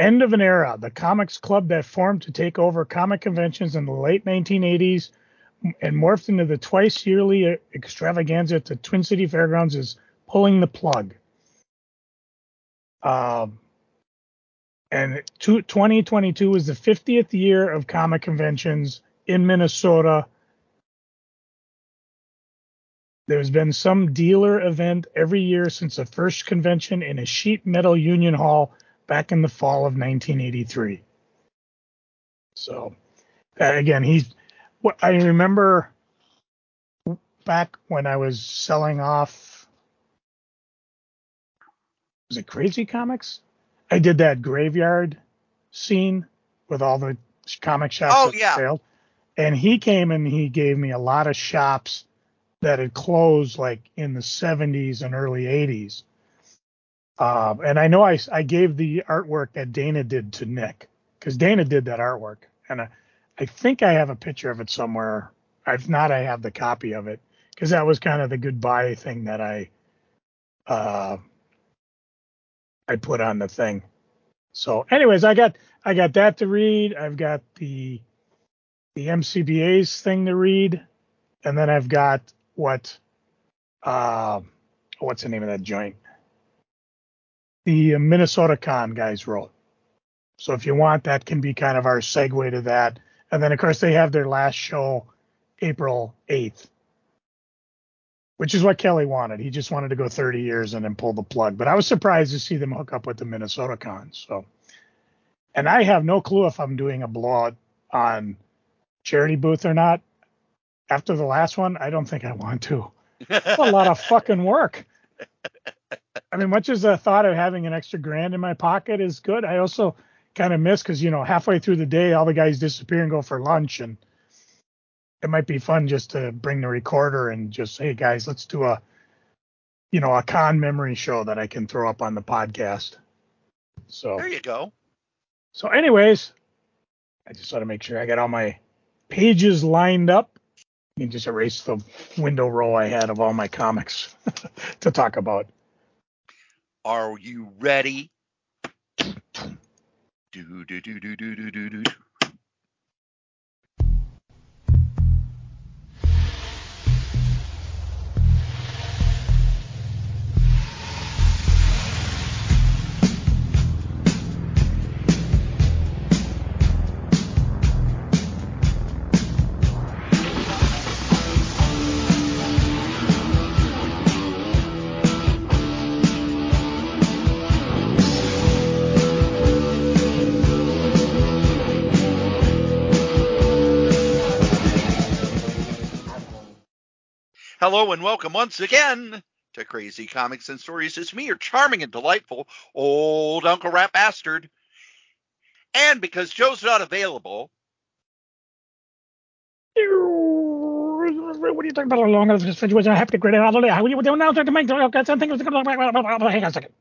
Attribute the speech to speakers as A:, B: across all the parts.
A: End of an era. The comics club that formed to take over comic conventions in the late 1980s and morphed into the twice yearly extravaganza at the Twin City Fairgrounds is pulling the plug. Um, and 2022 is the 50th year of comic conventions in Minnesota. There's been some dealer event every year since the first convention in a sheet metal union hall back in the fall of 1983. So, again, he's what I remember back when I was selling off. Was it Crazy Comics? I did that graveyard scene with all the comic shops.
B: Oh yeah. Failed.
A: And he came and he gave me a lot of shops that had closed like in the 70s and early 80s. Um, and I know I, I gave the artwork that Dana did to Nick because Dana did that artwork. And I, I think I have a picture of it somewhere. If not, I have the copy of it because that was kind of the goodbye thing that I uh, I put on the thing. So, anyways, I got I got that to read. I've got the the MCBA's thing to read, and then I've got what uh, what's the name of that joint? The Minnesota Con guys wrote. So if you want, that can be kind of our segue to that. And then of course they have their last show April 8th which is what Kelly wanted. He just wanted to go 30 years and then pull the plug. But I was surprised to see them hook up with the Minnesota Con. So, and I have no clue if I'm doing a blowout on charity booth or not. After the last one, I don't think I want to. It's a lot of fucking work. I mean, much as the thought of having an extra grand in my pocket is good, I also kind of miss because you know halfway through the day, all the guys disappear and go for lunch and it might be fun just to bring the recorder and just hey guys, let's do a you know a con memory show that I can throw up on the podcast. So
B: there you go.
A: So, anyways, I just want to make sure I got all my pages lined up. You can just erase the window row I had of all my comics to talk about.
B: Are you ready? Do do do do do do do. Hello and welcome once again to Crazy Comics and Stories. It's me, your charming and delightful old Uncle Rat Bastard. And because Joe's not available.
A: What are you talking about? Long as this situation, I have to get it out of. How you doing now? To make something. Hang on a second.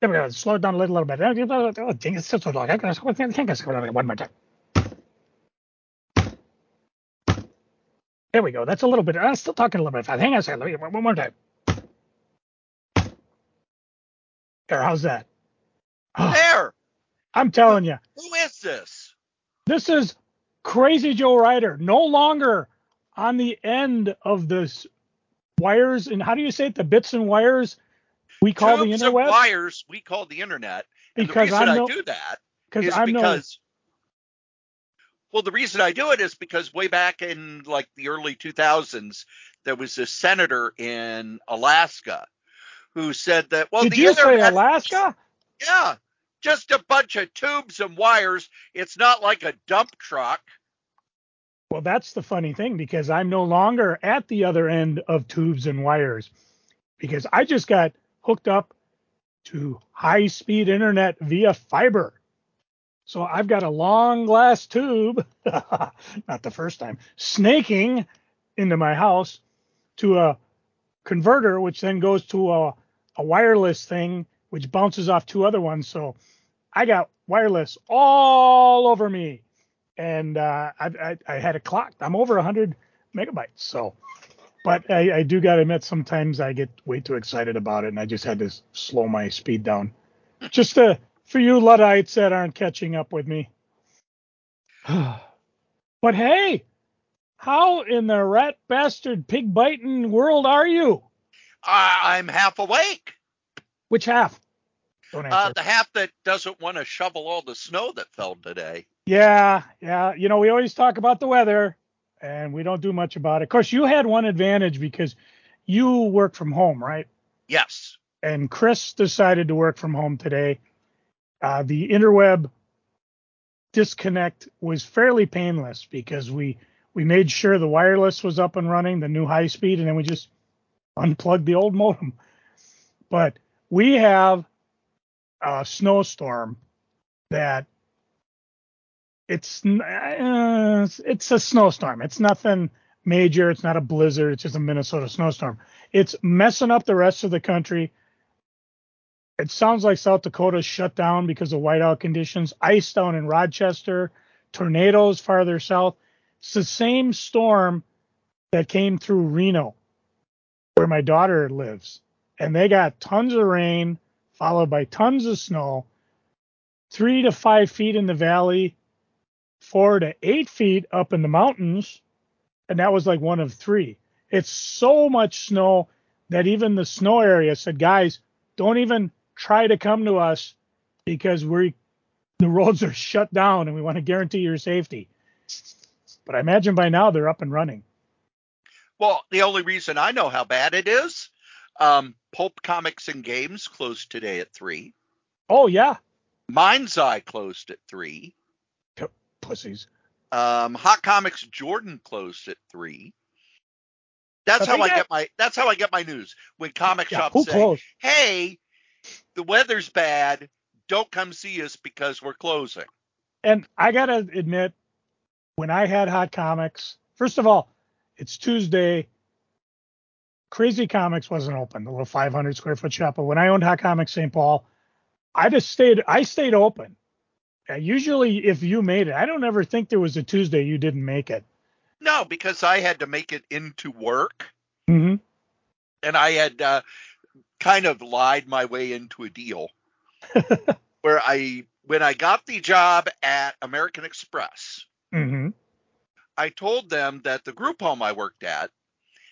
A: There we go. Slow it down a little, little bit. Oh, dang, it's so long. One more time. There we go. That's a little bit. I'm still talking a little bit fast. Hang on a second. Let me one more time. There. How's that? Ah.
B: There.
A: I'm telling you.
B: Who is this?
A: This is Crazy Joe Ryder. No longer on the end of this wires and how do you say it? The bits and wires we call
B: Tubes
A: the internet.
B: wires we call the internet. And
A: because
B: the reason
A: I'm no,
B: I do that
A: is I'm
B: because well, the reason I do it is because way back in like the early 2000s, there was a senator in Alaska who said that, well,
A: Did
B: the
A: you say Alaska?
B: Yeah, just a bunch of tubes and wires. It's not like a dump truck.
A: Well, that's the funny thing because I'm no longer at the other end of tubes and wires because I just got hooked up to high speed internet via fiber. So I've got a long glass tube, not the first time, snaking into my house to a converter, which then goes to a, a wireless thing, which bounces off two other ones. So I got wireless all over me. And uh, I, I, I had it clocked. I'm over 100 megabytes. So but I, I do got to admit, sometimes I get way too excited about it, and I just had to slow my speed down. Just to, for you Luddites that aren't catching up with me. but hey, how in the rat bastard pig biting world are you?
B: I, I'm half awake.
A: Which half?
B: Don't answer. Uh, the half that doesn't want to shovel all the snow that fell today.
A: Yeah, yeah. You know, we always talk about the weather, and we don't do much about it. Of course, you had one advantage because you work from home, right?
B: Yes.
A: And Chris decided to work from home today. Uh, the interweb disconnect was fairly painless because we we made sure the wireless was up and running, the new high speed, and then we just unplugged the old modem. But we have a snowstorm that it's uh, it's a snowstorm. It's nothing major. It's not a blizzard. It's just a Minnesota snowstorm. It's messing up the rest of the country. It sounds like South Dakota's shut down because of whiteout conditions. Ice down in Rochester, tornadoes farther south. It's the same storm that came through Reno, where my daughter lives, and they got tons of rain followed by tons of snow, three to five feet in the valley, four to eight feet up in the mountains, and that was like one of three. It's so much snow that even the snow area said, guys, don't even try to come to us because we the roads are shut down and we want to guarantee your safety. But I imagine by now they're up and running.
B: Well, the only reason I know how bad it is um, Pulp Comics and Games closed today at three.
A: Oh yeah.
B: Mind's Eye closed at three.
A: Pussies.
B: Um, Hot Comics Jordan closed at three. That's how I get, get my. That's how I get my news. When comic yeah, shops say? "Hey, the weather's bad. Don't come see us because we're closing."
A: And I gotta admit, when I had Hot Comics, first of all, it's Tuesday. Crazy Comics wasn't open, the little 500 square foot shop. But when I owned Hot Comics St. Paul, I just stayed. I stayed open. Uh, usually, if you made it, I don't ever think there was a Tuesday you didn't make it.
B: No, because I had to make it into work,
A: mm-hmm.
B: and I had uh, kind of lied my way into a deal where I, when I got the job at American Express,
A: mm-hmm.
B: I told them that the group home I worked at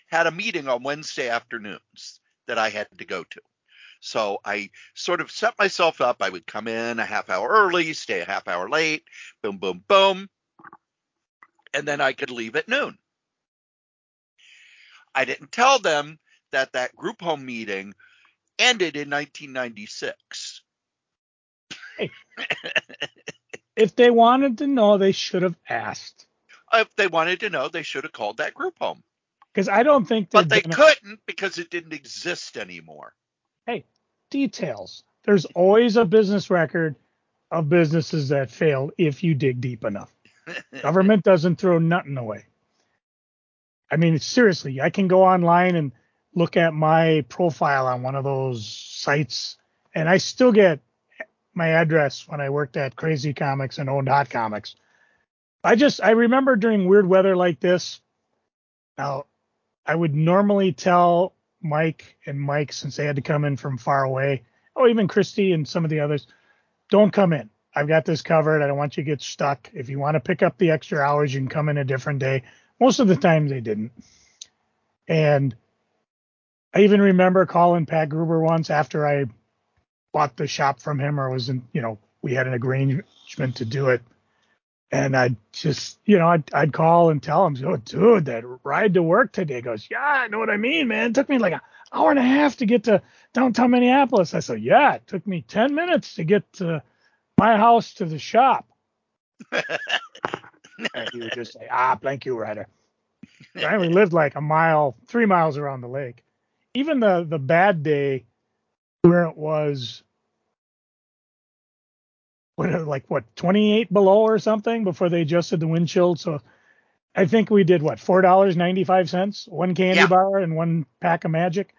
B: had a meeting on Wednesday afternoons that I had to go to. So I sort of set myself up. I would come in a half hour early, stay a half hour late, boom, boom, boom. And then I could leave at noon. I didn't tell them that that group home meeting ended in 1996. Hey,
A: if they wanted to know, they should have asked.
B: Uh, if they wanted to know, they should have called that group home
A: because I don't think.
B: But they couldn't because it didn't exist anymore.
A: Hey, details. There's always a business record of businesses that failed if you dig deep enough. Government doesn't throw nothing away. I mean, seriously, I can go online and look at my profile on one of those sites, and I still get my address when I worked at Crazy Comics and owned Hot Comics. I just I remember during weird weather like this. Now I would normally tell Mike and Mike since they had to come in from far away, oh even Christy and some of the others, don't come in. I've got this covered. I don't want you to get stuck. If you want to pick up the extra hours, you can come in a different day. Most of the time they didn't. And I even remember calling Pat Gruber once after I bought the shop from him or was in, you know, we had an arrangement to do it and I'd just, you know, I'd, I'd call and tell him, oh, dude, that ride to work today. He goes, yeah, I know what I mean, man. It took me like an hour and a half to get to downtown Minneapolis. I said, yeah, it took me 10 minutes to get to my house to the shop. and he would just say, ah, thank you, Ryder. I only lived like a mile, three miles around the lake. Even the, the bad day where it was what uh, like what 28 below or something before they adjusted the wind chill. So I think we did what four dollars ninety five cents, one candy yeah. bar and one pack of magic.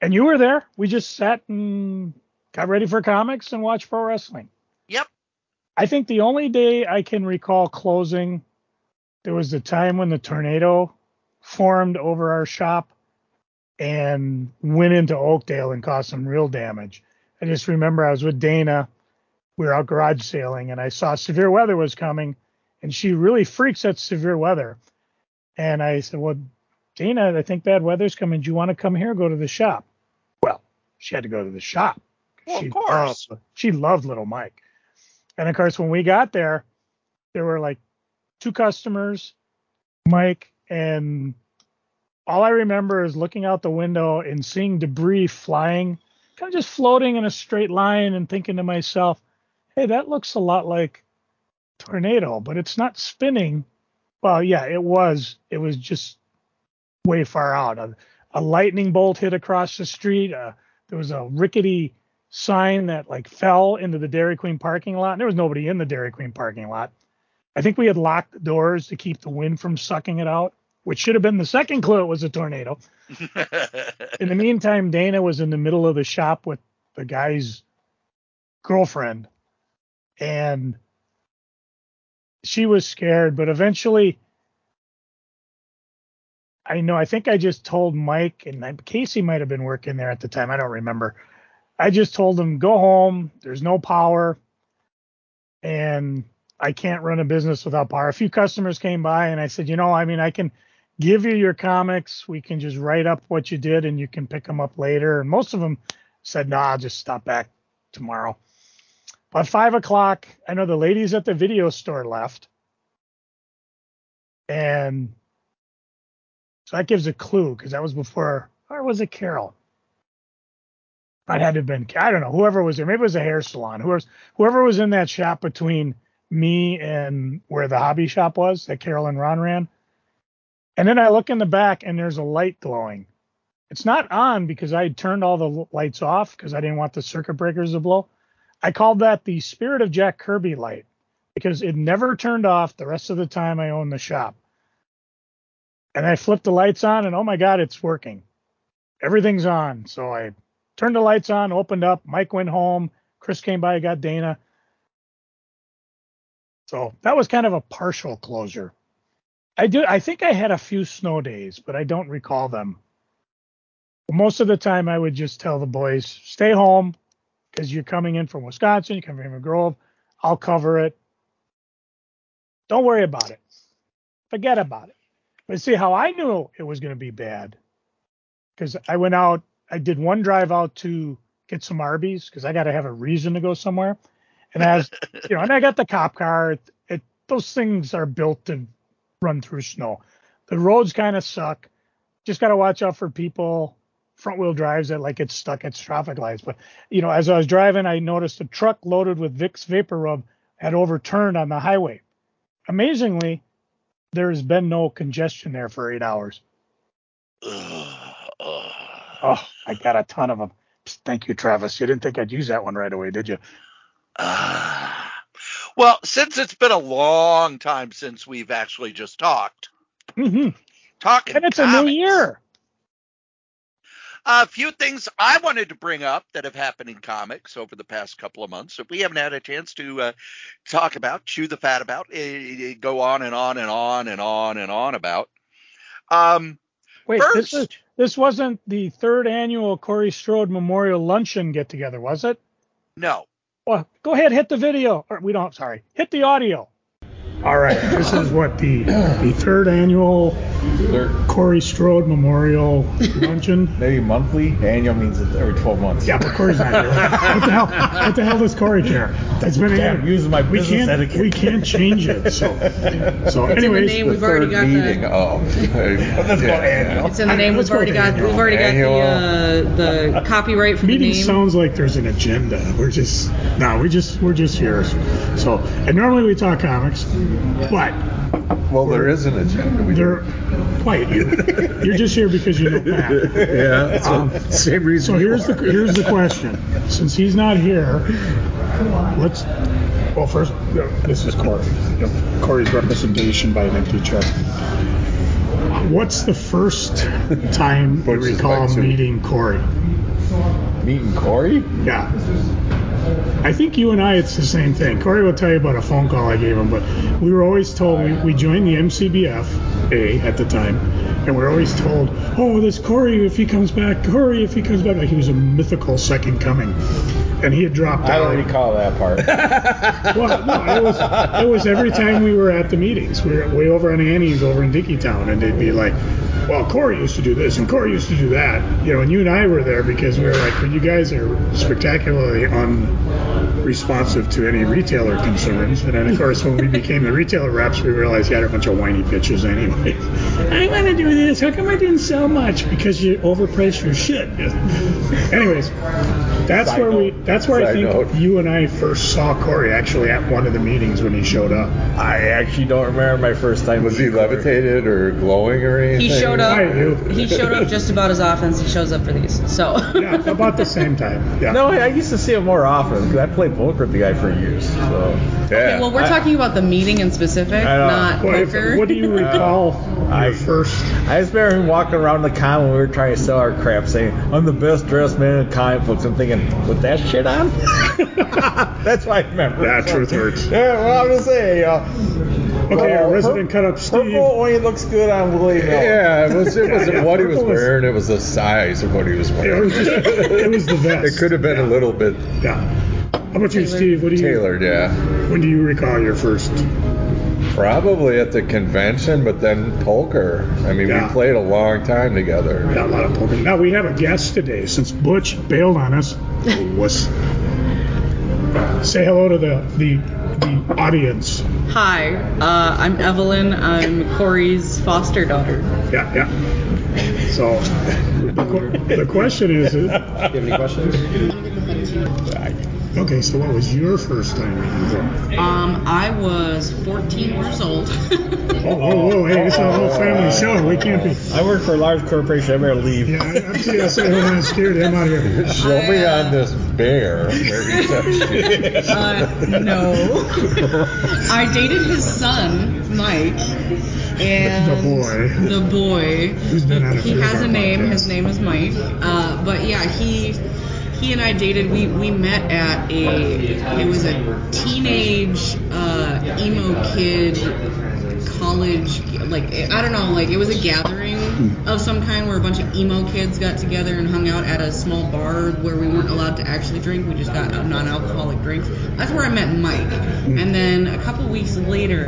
A: And you were there. We just sat and got ready for comics and watched pro wrestling.
B: Yep.
A: I think the only day I can recall closing, there was the time when the tornado formed over our shop and went into Oakdale and caused some real damage. I just remember I was with Dana. We were out garage sailing and I saw severe weather was coming and she really freaks at severe weather. And I said, Well, Dana, I think bad weather's coming. Do you want to come here? Go to the shop. Well, she had to go to the shop.
B: Well,
A: she
B: of course.
A: Loved, she loved little Mike. And of course, when we got there, there were like two customers, Mike, and all I remember is looking out the window and seeing debris flying, kind of just floating in a straight line, and thinking to myself, hey, that looks a lot like tornado, but it's not spinning. Well, yeah, it was. It was just way far out. A, a lightning bolt hit across the street. Uh, there was a rickety sign that like fell into the Dairy Queen parking lot. And there was nobody in the Dairy Queen parking lot. I think we had locked the doors to keep the wind from sucking it out, which should have been the second clue it was a tornado. in the meantime, Dana was in the middle of the shop with the guy's girlfriend, and she was scared. But eventually, I know. I think I just told Mike, and Casey might have been working there at the time. I don't remember. I just told him, go home. There's no power, and I can't run a business without power. A few customers came by, and I said, you know, I mean, I can give you your comics. We can just write up what you did, and you can pick them up later. And most of them said, no, nah, I'll just stop back tomorrow. By five o'clock, I know the ladies at the video store left. And so that gives a clue because that was before, or was it Carol? It had to have been, I don't know, whoever was there. Maybe it was a hair salon. Whoever, whoever was in that shop between me and where the hobby shop was that Carol and Ron ran. And then I look in the back and there's a light glowing. It's not on because I turned all the lights off because I didn't want the circuit breakers to blow. I called that the Spirit of Jack Kirby light because it never turned off the rest of the time I owned the shop. And I flipped the lights on and oh my God, it's working. Everything's on. So I turned the lights on, opened up. Mike went home. Chris came by, got Dana. So that was kind of a partial closure. I do. I think I had a few snow days, but I don't recall them. Most of the time, I would just tell the boys, "Stay home, because you're coming in from Wisconsin, you're coming from Grove. I'll cover it. Don't worry about it. Forget about it. But see how I knew it was going to be bad because I went out. I did one drive out to get some Arby's because I got to have a reason to go somewhere. And as you know, and I got the cop car. It, it, those things are built to run through snow. The roads kind of suck. Just got to watch out for people front wheel drives that like it's stuck at traffic lights. But you know, as I was driving, I noticed a truck loaded with Vicks vapor rub had overturned on the highway. Amazingly, there has been no congestion there for eight hours. oh, I got a ton of them. Thank you, Travis. You didn't think I'd use that one right away, did you?
B: Well, since it's been a long time since we've actually just talked,
A: mm-hmm.
B: talking,
A: and it's
B: comics,
A: a new year.
B: A few things I wanted to bring up that have happened in comics over the past couple of months that we haven't had a chance to uh, talk about, chew the fat about, uh, go on and on and on and on and on about. Um,
A: Wait,
B: first,
A: this, is, this wasn't the third annual Corey Strode Memorial Luncheon get together, was it?
B: No.
A: Well, go ahead, hit the video. Or we don't. Sorry, hit the audio. All right, this is what the the third annual
C: Third,
A: Corey Strode Memorial Luncheon.
C: maybe monthly. Annual means it's every 12 months.
A: Yeah, but Corey's not here. What the hell? What the hell does Corey care? It's been
C: Damn, I'm using my
A: we
C: business
A: can't
C: etiquette.
A: we can't change it. So so
D: It's in the
A: anyways,
D: name.
C: The
D: We've already
C: third
D: got
C: meeting.
D: the.
C: Oh, let's go annual.
D: It's in the name.
A: Let's
D: We've already got.
A: annual.
D: We've already got the uh, the copyright for the
A: meeting
D: name.
A: sounds like there's an agenda. We're just no, we just we're just here. So and normally we talk comics, but
C: Well, there is an agenda. We
A: they're quiet. You're, you're just here because you know Pat.
C: yeah,
A: Um,
C: same reason.
A: So here's the here's the question. Since he's not here, let's. Well, first, this is Corey. Corey's representation by an empty check. What's the first time you
C: Puts his
A: recall meeting Corey?
C: meeting Corey.
A: Yeah. I think you and I, it's the same thing. Corey will tell you about a phone call I gave him, but we were always told we, we joined the MCBF A at the time, and we're always told, "Oh, this Corey, if he comes back, Corey, if he comes back, like he was a mythical second coming." And he had dropped out.
E: I
A: out.
E: don't recall that part.
A: Well, no, it was it was every time we were at the meetings. We were way over on Annie's over in Dinkytown, and they'd be like, "Well, Corey used to do this, and Corey used to do that." You know, and you and I were there because we were like, "Well, you guys are spectacularly unresponsive to any retailer concerns." And then, of course, when we became the retailer reps, we realized you had a bunch of whiny bitches anyway. I want to do this. How come I didn't sell much? Because you overpriced your shit. Anyways, that's
C: Side
A: where we. That's where I think
C: note.
A: you and I first saw Corey actually at one of the meetings when he showed up.
E: I actually don't remember my first time.
C: Was he
E: Corey.
C: levitated or glowing or anything?
D: He showed up.
A: I do.
D: He showed up just about as often as he shows up for these. So.
A: Yeah, about the same time. Yeah.
E: No, I used to see him more often because I played poker with the guy for years. So
C: Yeah.
D: Okay, well, we're
E: I-
D: talking about the meeting in specific, not
A: What, if-
D: poker.
A: what do you recall
E: I-
A: your first?
E: I just remember him walking around the con when we were trying to sell our crap, saying, "I'm the best dressed man in comic books." I'm thinking, with that shit on? That's why I remember.
A: That truth hurts.
E: Yeah, well, I'm just saying. Uh,
A: Okay,
E: well,
A: our resident
E: pur-
A: cut up Steve.
E: Purple only looks good on Willie Miller.
C: Yeah, it was. It wasn't
A: yeah,
C: what he was
A: purple was-
C: wearing. It was the size of what he was
A: It
C: wearing.
A: was, it was the vest.
C: It could have been a little bit
A: Yeah. How about you, Steve? What do you?
C: tailored. Yeah,
A: When do you recall your first?
C: probably at the convention, but then poker. I mean,
A: Yeah.
C: we played a long time together.
A: Got a lot of poker. Now we have a guest today since Butch bailed on us. Was say hello to the the the audience.
D: Hi, uh, I'm Evelyn. I'm Corey's foster daughter.
A: Yeah, yeah. So the, que- the question is, is
E: Do you have any questions?
A: Okay. So what was your first time meeting Corey?
D: Um, I was 14 years old.
A: Oh, whoa, whoa, hey, this is a whole family show. We can't be.
E: I work for a large corporation. I better leave.
A: Yeah, I- I'm TSA. Hold on, scared him out of here.
C: Show me on this bear where he touched you.
D: Uh, no. I dated his son, Mike. And
A: The boy.
D: The boy.
A: Who's been on a
D: He
A: few of
D: has a name.
A: podcasts.
D: His name is Mike. Uh, but yeah, he he and I dated. We we met at a it was a teenage uh, emo kid college like I don't know like it was a gathering of some kind where a bunch of emo kids got together and hung out at a small bar where we weren't allowed to actually drink. We just got non-alcoholic drinks. That's where I met Mike. And then a couple weeks later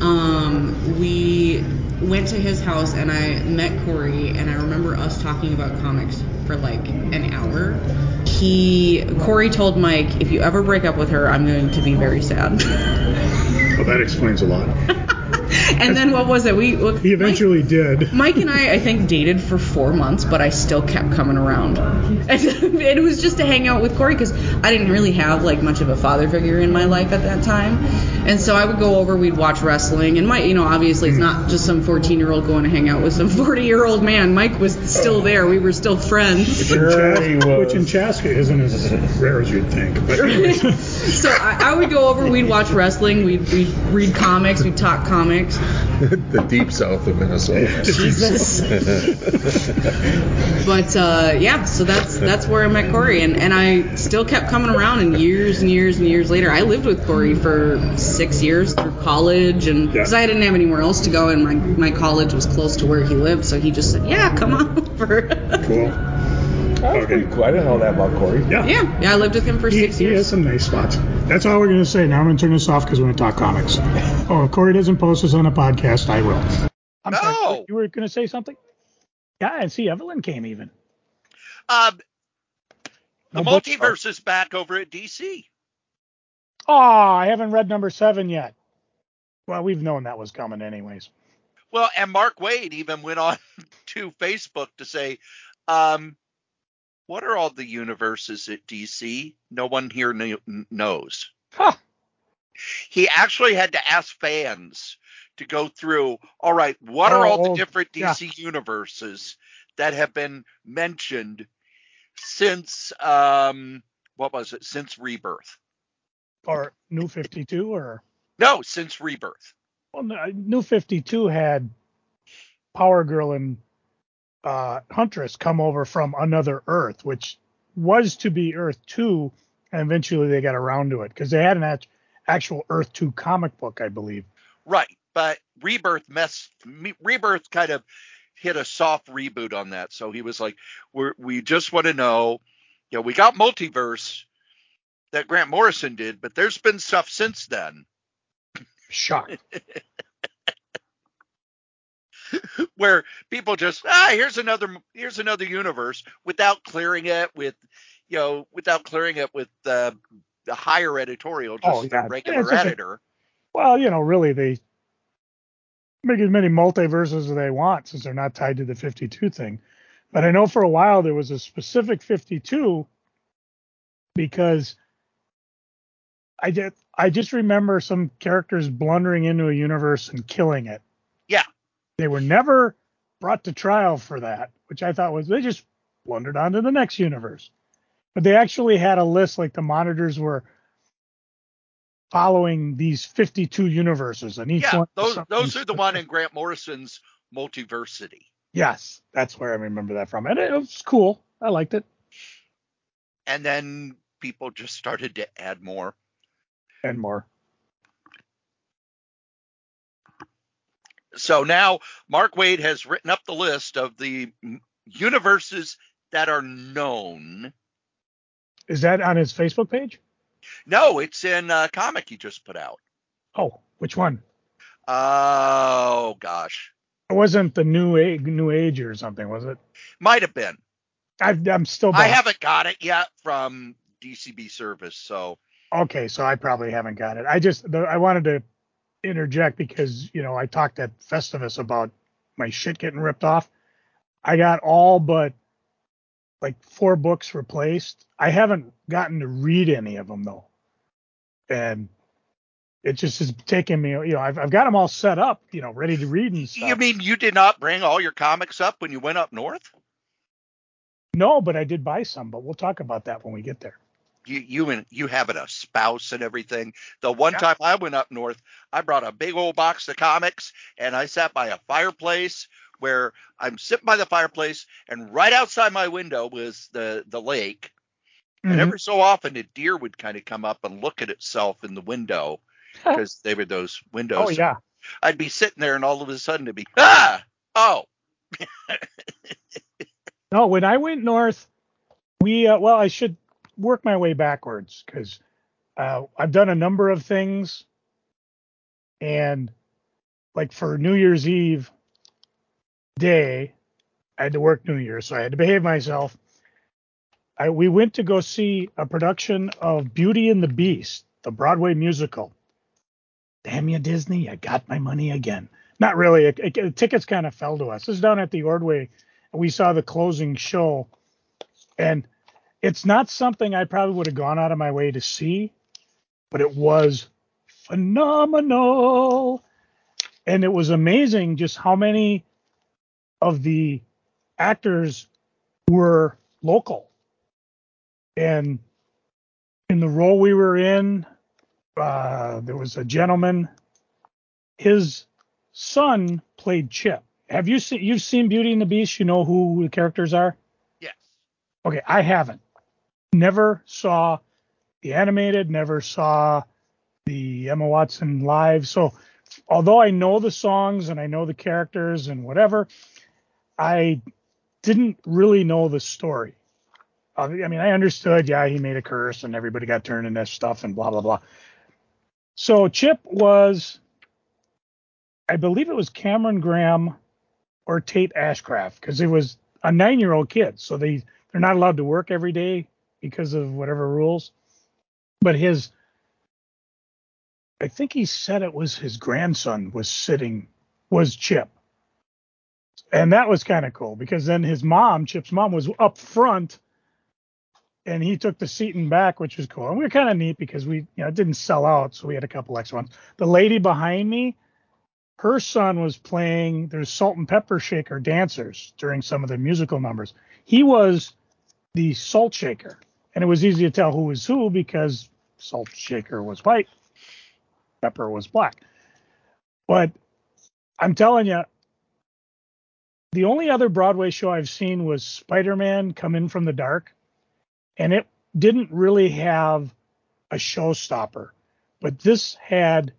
D: um, we went to his house and I met Corey and I remember us talking about comics for like an hour he Corey told Mike if you ever break up with her I'm going to be very sad
A: Well, that explains a lot.
D: and then what was it? We
A: He eventually did.
D: Mike, Mike and I, I think, dated for four months, but I still kept coming around. And it was just to hang out with Corey because I didn't really have like much of a father figure in my life at that time, and so I would go over, we'd watch wrestling, and Mike, you know, obviously it's hmm. not just some 14 year old going to hang out with some 40 year old man. Mike was still there. We were still friends.
E: Sure he was.
A: Which in Chaska isn't as rare as you'd think. But
D: so I, I would go over, we'd watch wrestling, we'd, we'd read comics, we'd talk comics.
C: the deep south of Minnesota.
D: Jesus. but uh, yeah, so that's that's where I met Corey, and, and I still kept coming around. And years and years and years later, I lived with Corey for six years through college, and because I didn't have anywhere else to go, and my my college was close to where he lived, so he just said, "Yeah, come on over."
A: cool.
E: That was pretty cool. I didn't know that about Corey.
A: Yeah.
D: yeah, yeah, I lived with him for
A: He,
D: six
A: he has
D: years.
A: some nice spots. That's all we're going to say. Now I'm going to turn this off because we're going to talk comics. Oh, if Corey doesn't post this on a podcast, I will. I'm
B: No.
A: sorry. You were going to say something? Yeah, and see, Evelyn came even.
B: Um, the
A: No book-
B: multiverse is back over at DC.
A: Oh, I haven't read number seven yet. Well, we've known that was coming anyways.
B: Well, and Mark Waid even went on to Facebook to say, um, what are all the universes at DC? No one here kn- knows.
A: Huh.
B: He actually had to ask fans to go through, all right, what are all
A: Oh,
B: the
A: oh,
B: different
A: yeah.
B: DC universes that have been mentioned since, um, what was it, since Rebirth?
A: Or New 52 or
B: No, since Rebirth.
A: well, New 52 had Power Girl and uh, Huntress come over from another Earth, which was to be Earth 2, and eventually they got around to it because they had an act- actual Earth 2 comic book, I believe.
B: Right. But Rebirth mess. Rebirth kind of hit a soft reboot on that. So he was like, "We're we just want to know, you know, we got multiverse that Grant Morrison did, but there's been stuff since then
A: Shocked.
B: where people just ah here's another here's another universe without clearing it with you know without clearing it with uh, the higher editorial just
A: Oh,
B: the regular
A: just a-
B: editor
A: Well, you know, really, they make as many multiverses as they want since they're not tied to the 52 thing. But I know for a while there was a specific 52 because I just I just remember some characters blundering into a universe and killing it.
B: Yeah.
A: They were never brought to trial for that, which I thought was they just blundered onto the next universe. But they actually had a list like the monitors were following these 52 universes and each
B: yeah
A: one
B: those those are the one in. Grant Morrison's multiversity.
A: Yes that's where i remember that from and it was cool. I liked it.
B: And then people just started to add more.
A: And more
B: so now Mark Waid has written up the list of the universes that are known.
A: Is that on his facebook page?
B: No it's in a comic he just put out.
A: Oh which one?
B: Oh gosh.
A: It wasn't the new age new age or something was it?
B: Might have been.
A: I i'm still
B: I haven't got it yet from DCB service, so.
A: Okay so i probably haven't got it. I just the, i wanted to interject because you know i talked at festivus about my shit getting ripped off. I got all but like four books replaced. I haven't gotten to read any of them though. And it just has taken me you know i've, I've got them all set up you know ready to read and stuff.
B: you mean you did not bring all your comics up when you went up north?
A: no but i did buy some but we'll talk about that when we get there
B: You you and you having a spouse and everything. The one
A: Yeah.
B: time I went up north, I brought a big old box of comics and I sat by a fireplace where I'm sitting by the fireplace and right outside my window was the the lake. And
A: Mhm.
B: every so often a deer would kind of come up and look at itself in the window because they were those windows.
A: oh yeah
B: I'd be sitting there and all of a sudden it'd be ah oh
A: No, when I went north, we uh, well, I should work my way backwards because uh, I've done a number of things, and like for New Year's Eve day, I had to work New Year's, so I had to behave myself. I we went to go see a production of Beauty and the Beast, the Broadway musical. Damn you, Disney! I got my money again. Not really. It, it, the tickets kind of fell to us. This is down at the Ordway and we saw the closing show and it's not something I probably would have gone out of my way to see, but it was phenomenal. And it was amazing just how many of the actors were local. And in the role we were in, uh, there was a gentleman, his son played Chip. Have you seen you've seen Beauty and the Beast? You know who the characters are?
B: yes.
A: Okay, I haven't. Never saw the animated, never saw the Emma Watson live. So although I know the songs and I know the characters and whatever, I didn't really know the story. I mean, I understood, yeah, he made a curse and everybody got turned into stuff and blah blah blah. So Chip was, I believe it was Cameron Graham or Tate Ashcraft because it was a nine-year-old kid, so they they're not allowed to work every day because of whatever rules. But his, I think he said it was his grandson was sitting, was Chip. And that was kind of cool because then his mom, Chip's mom, was up front and he took the seat in back, which was cool. And we were kind of neat because we, you know, it didn't sell out, so we had a couple extra ones. The lady behind me, her son was playing there's salt and pepper shaker dancers during some of the musical numbers. He was the salt shaker. And it was easy to tell who was who because salt shaker was white, pepper was black. But I'm telling you, the only other Broadway show I've seen was Spider Man Come In From the Dark. And it didn't really have a showstopper. But this had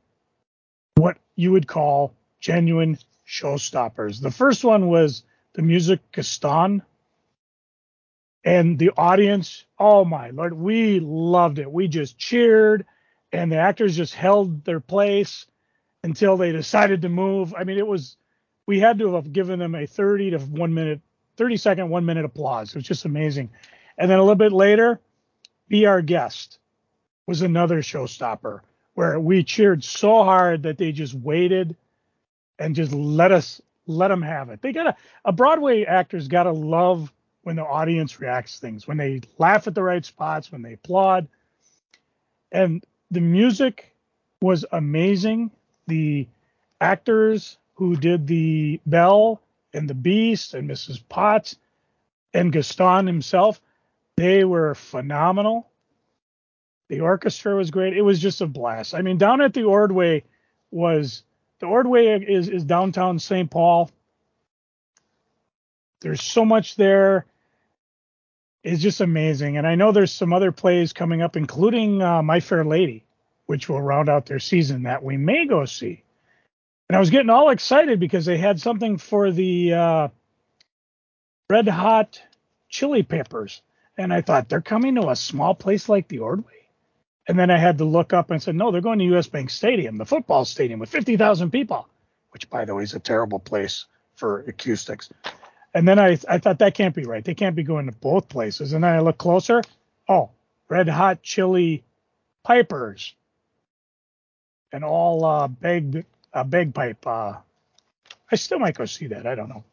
A: what you would call genuine showstoppers. The first one was the music Gaston. And the audience, oh my lord, we loved it. We just cheered, and the actors just held their place until they decided to move. I mean, it was, we had to have given them a 30 to one minute, 30 second, one minute applause. It was just amazing. And then a little bit later, Be Our Guest was another showstopper where we cheered so hard that they just waited and just let us let them have it. They gotta a Broadway actor's gotta love when the audience reacts to things, when they laugh at the right spots, when they applaud. And the music was amazing. The actors who did the Belle and the Beast and Mrs. Potts and Gaston himself, they were phenomenal. The orchestra was great. It was just a blast. I mean, down at the Ordway was the Ordway is is downtown St. Paul. There's so much there. It's just amazing. And I know there's some other plays coming up, including uh, My Fair Lady, which will round out their season that we may go see. And I was getting all excited because they had something for the uh, Red Hot Chili Peppers. And I thought, they're coming to a small place like the Ordway? And then I had to look up and said, no, they're going to US Bank Stadium, the football stadium with 50,000 people, which, by the way, is a terrible place for acoustics. And then I, I thought that can't be right. They can't be going to both places. And then I look closer. Oh, red hot chili pipers and all uh, bag, uh, bagpipe. Uh, I still might go see that. I don't know.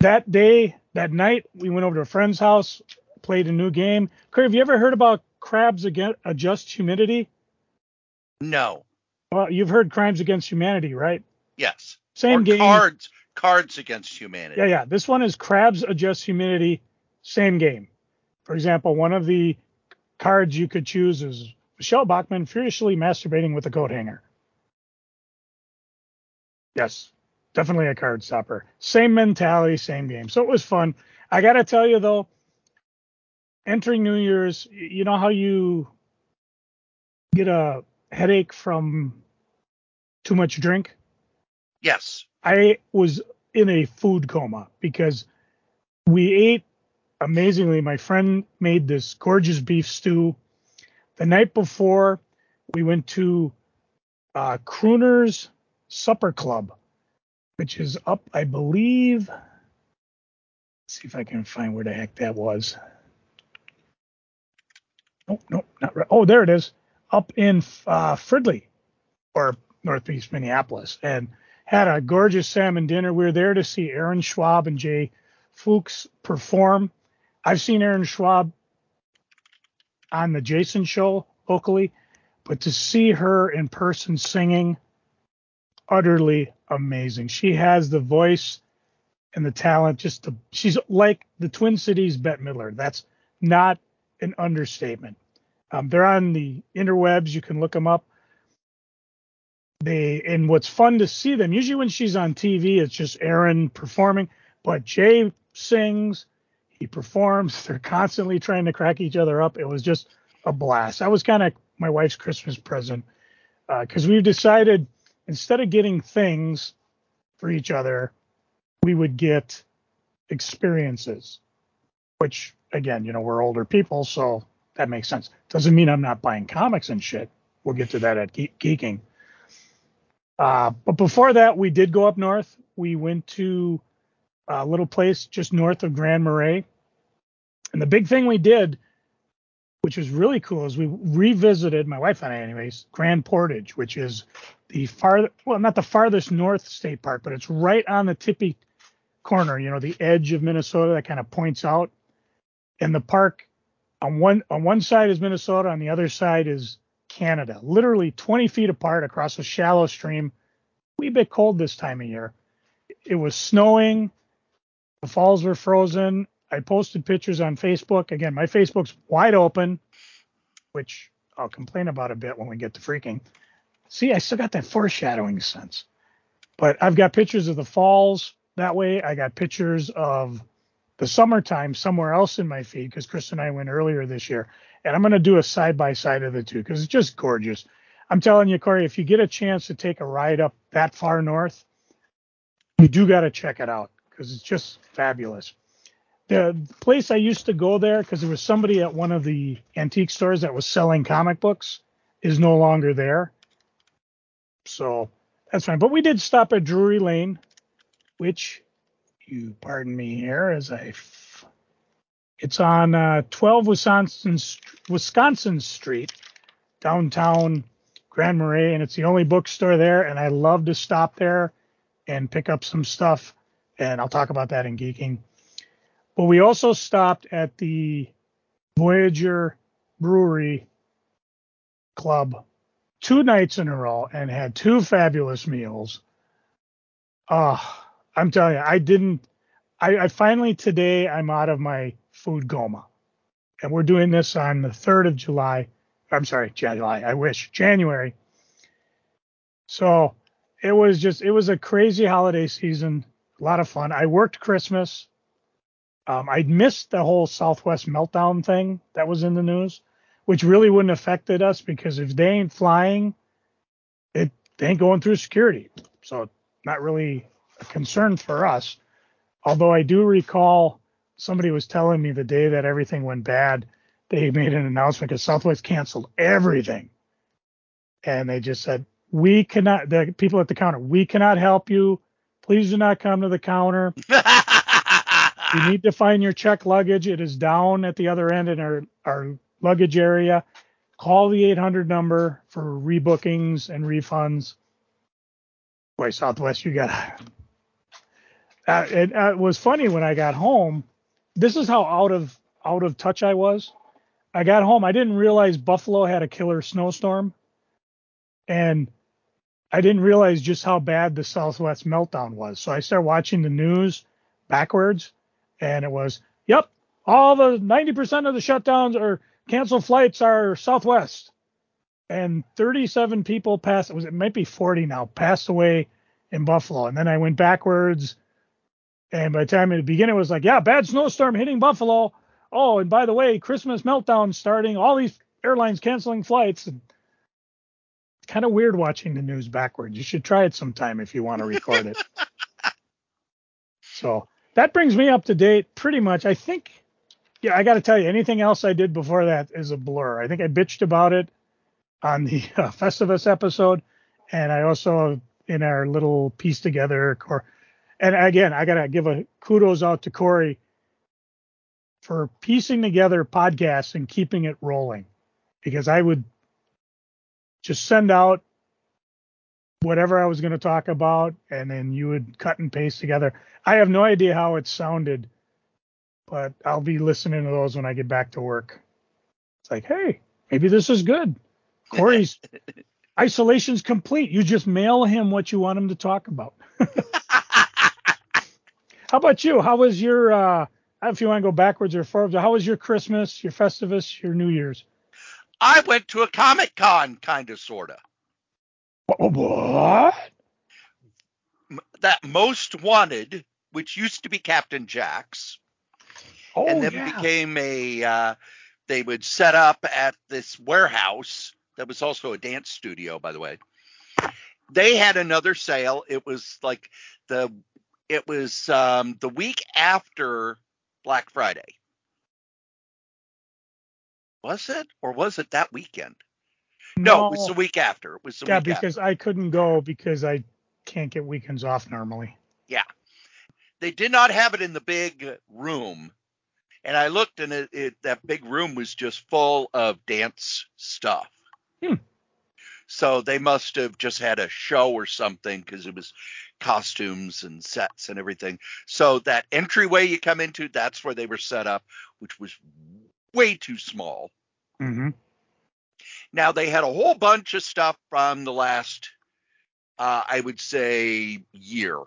A: That day, that night, we went over to a friend's house, played a new game. Kurt, have you ever heard about crabs against adjust humidity?
B: No.
A: Well, you've heard crimes against humanity, right?
B: Yes.
A: Same
B: or
A: game.
B: Cards. Cards against humanity.
A: Yeah, yeah. This one is crabs adjust humidity. Same game. For example, one of the cards you could choose is Michele Bachmann furiously masturbating with a coat hanger. Yes, definitely a card stopper. Same mentality, same game. So it was fun. I got to tell you though, entering New Year's, you know how you get a headache from too much drink?
B: Yes.
A: I was in a food coma because we ate amazingly. My friend made this gorgeous beef stew. The night before, we went to uh, Crooner's Supper Club, which is up, I believe. Let's see if I can find where the heck that was. Nope, nope, not right. Oh, there it is. Up in uh, Fridley or Northeast Minneapolis. And had a gorgeous salmon dinner. We were there to see Erin Schwab and Jay Fuchs perform. I've seen Erin Schwab on the Jason show locally, but to see her in person singing, utterly amazing. She has the voice and the talent just to, she's like the Twin Cities Bette Midler. That's not an understatement. Um, they're on the interwebs. You can look them up. They and what's fun to see them. Usually when she's on TV, it's just Erin performing, but Jay sings, he performs. They're constantly trying to crack each other up. It was just a blast. That was kind of my wife's Christmas present because uh, we've decided instead of getting things for each other, we would get experiences, which again, you know, we're older people, so that makes sense. Doesn't mean I'm not buying comics and shit. We'll get to that at Ge- Geeking. Uh, but before that, we did go up north. We went to a little place just north of Grand Marais. And the big thing we did, which was really cool, is we revisited, my wife and I, anyways, Grand Portage, which is the far, well, not the farthest north state park, but it's right on the tippy corner, you know, the edge of Minnesota that kind of points out. And the park on one on one side is Minnesota, on the other side is Canada, literally 20 feet apart across a shallow stream. Wee bit cold this time of year. It was snowing. The falls were frozen. I posted pictures on Facebook. Again, my Facebook's wide open, which I'll complain about a bit when we get to freaking. See, I still got that foreshadowing sense. But I've got pictures of the falls that way. I got pictures of the summertime somewhere else in my feed because Chris and I went earlier this year. And I'm going to do a side by side of the two because it's just gorgeous. I'm telling you, Corey, if you get a chance to take a ride up that far north, you do got to check it out because it's just fabulous. The place I used to go there because there was somebody at one of the antique stores that was selling comic books is no longer there. So that's fine. But we did stop at Drury Lane, which you pardon me here as I it's on uh, 12 Wisconsin Wisconsin Street, downtown Grand Marais, and it's the only bookstore there. And I love to stop there and pick up some stuff. And I'll talk about that in geeking. But we also stopped at the Voyager Brewery Club two nights in a row and had two fabulous meals. Oh, I'm telling you, I didn't. I, I finally today I'm out of my food goma. and we're doing this on the 3rd of July. I'm sorry, July. I wish January. So it was just it was a crazy holiday season, a lot of fun. I worked Christmas. Um, I missed the whole Southwest meltdown thing that was in the news, which really wouldn't affected us because if they ain't flying, it they ain't going through security. So not really a concern for us. Although I do recall somebody was telling me the day that everything went bad, they made an announcement because Southwest canceled everything. And they just said, we cannot, the people at the counter, we cannot help you. Please do not come to the counter. you need to find your check luggage. It is down at the other end in our, our luggage area. Call the 800 number for rebookings and refunds. Boy, Southwest, you got. Uh, it, uh, it was funny when I got home. This is how out of out of touch I was. I got home. I didn't realize Buffalo had a killer snowstorm, and I didn't realize just how bad the Southwest meltdown was. So I started watching the news backwards, and it was, yep, all the 90% of the shutdowns or canceled flights are Southwest. And 37 people passed, it was it might be 40 now, passed away in Buffalo. And then I went backwards. And by the time at the beginning it was like, yeah, bad snowstorm hitting Buffalo. Oh, and by the way, Christmas meltdown starting, all these airlines canceling flights. And it's kind of weird watching the news backwards. You should try it sometime if you want to record it. so that brings me up to date pretty much. I think, yeah, I got to tell you, anything else I did before that is a blur. I think I bitched about it on the uh, Festivus episode, and I also in our little piece together. Cor- and again, I gotta give a kudos out to Corey for piecing together podcasts and keeping it rolling, because I would just send out whatever I was going to talk about, and then you would cut and paste together. I have no idea how it sounded, but I'll be listening to those when I get back to work. It's like, hey, maybe this is good. Corey's isolation's complete. You just mail him what you want him to talk about. how about you? How was your uh if you want to go backwards or forwards, how was your Christmas, your Festivus, your New Year's?
B: I went to a Comic Con, kind of, sorta.
A: What?
B: That Most Wanted, which used to be Captain Jack's,
A: Oh,
B: and then
A: yeah.
B: became a. Uh, they would set up at this warehouse that was also a dance studio, by the way. They had another sale. It was like the. It was um, the week after Black Friday. Was it, or was it that weekend? No, it was the week after. It was the
A: yeah,
B: week after.
A: because I couldn't go because I can't get weekends off normally.
B: Yeah, they did not have it in the big room and i looked and it, it that big room was just full of dance stuff
A: Hmm.
B: so they must have just had a show or something because it was costumes and sets and everything so that entryway you come into that's where they were set up which was way too small
A: Mm-hmm.
B: now they had a whole bunch of stuff from the last, uh, I would say, year.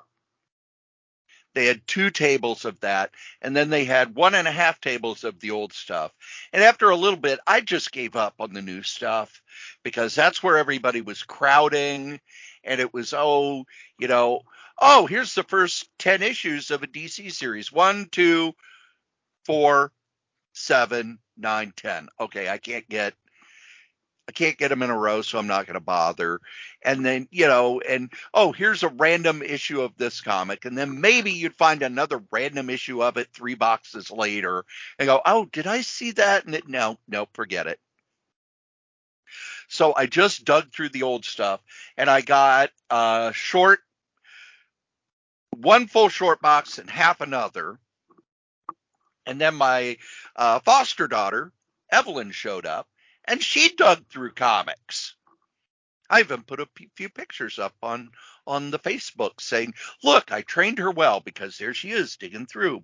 B: They had two tables of that, and then they had one and a half tables of the old stuff. And after a little bit, I just gave up on the new stuff because that's where everybody was crowding, and it was oh, you know, oh, here's the first ten issues of a DC series: one, two, four, seven, nine, ten. Okay, I can't get I can't get them in a row, so I'm not going to bother. And then, you know, and oh, here's a random issue of this comic. And then maybe you'd find another random issue of it three boxes later and go, oh, did I see that? And it, no, no, forget it. So I just dug through the old stuff and I got a short, one full short box and half another. And then my uh, foster daughter, Evelyn, showed up and she dug through comics. I even put a few pictures up on on the Facebook saying, "Look, I trained her well because there she is digging through,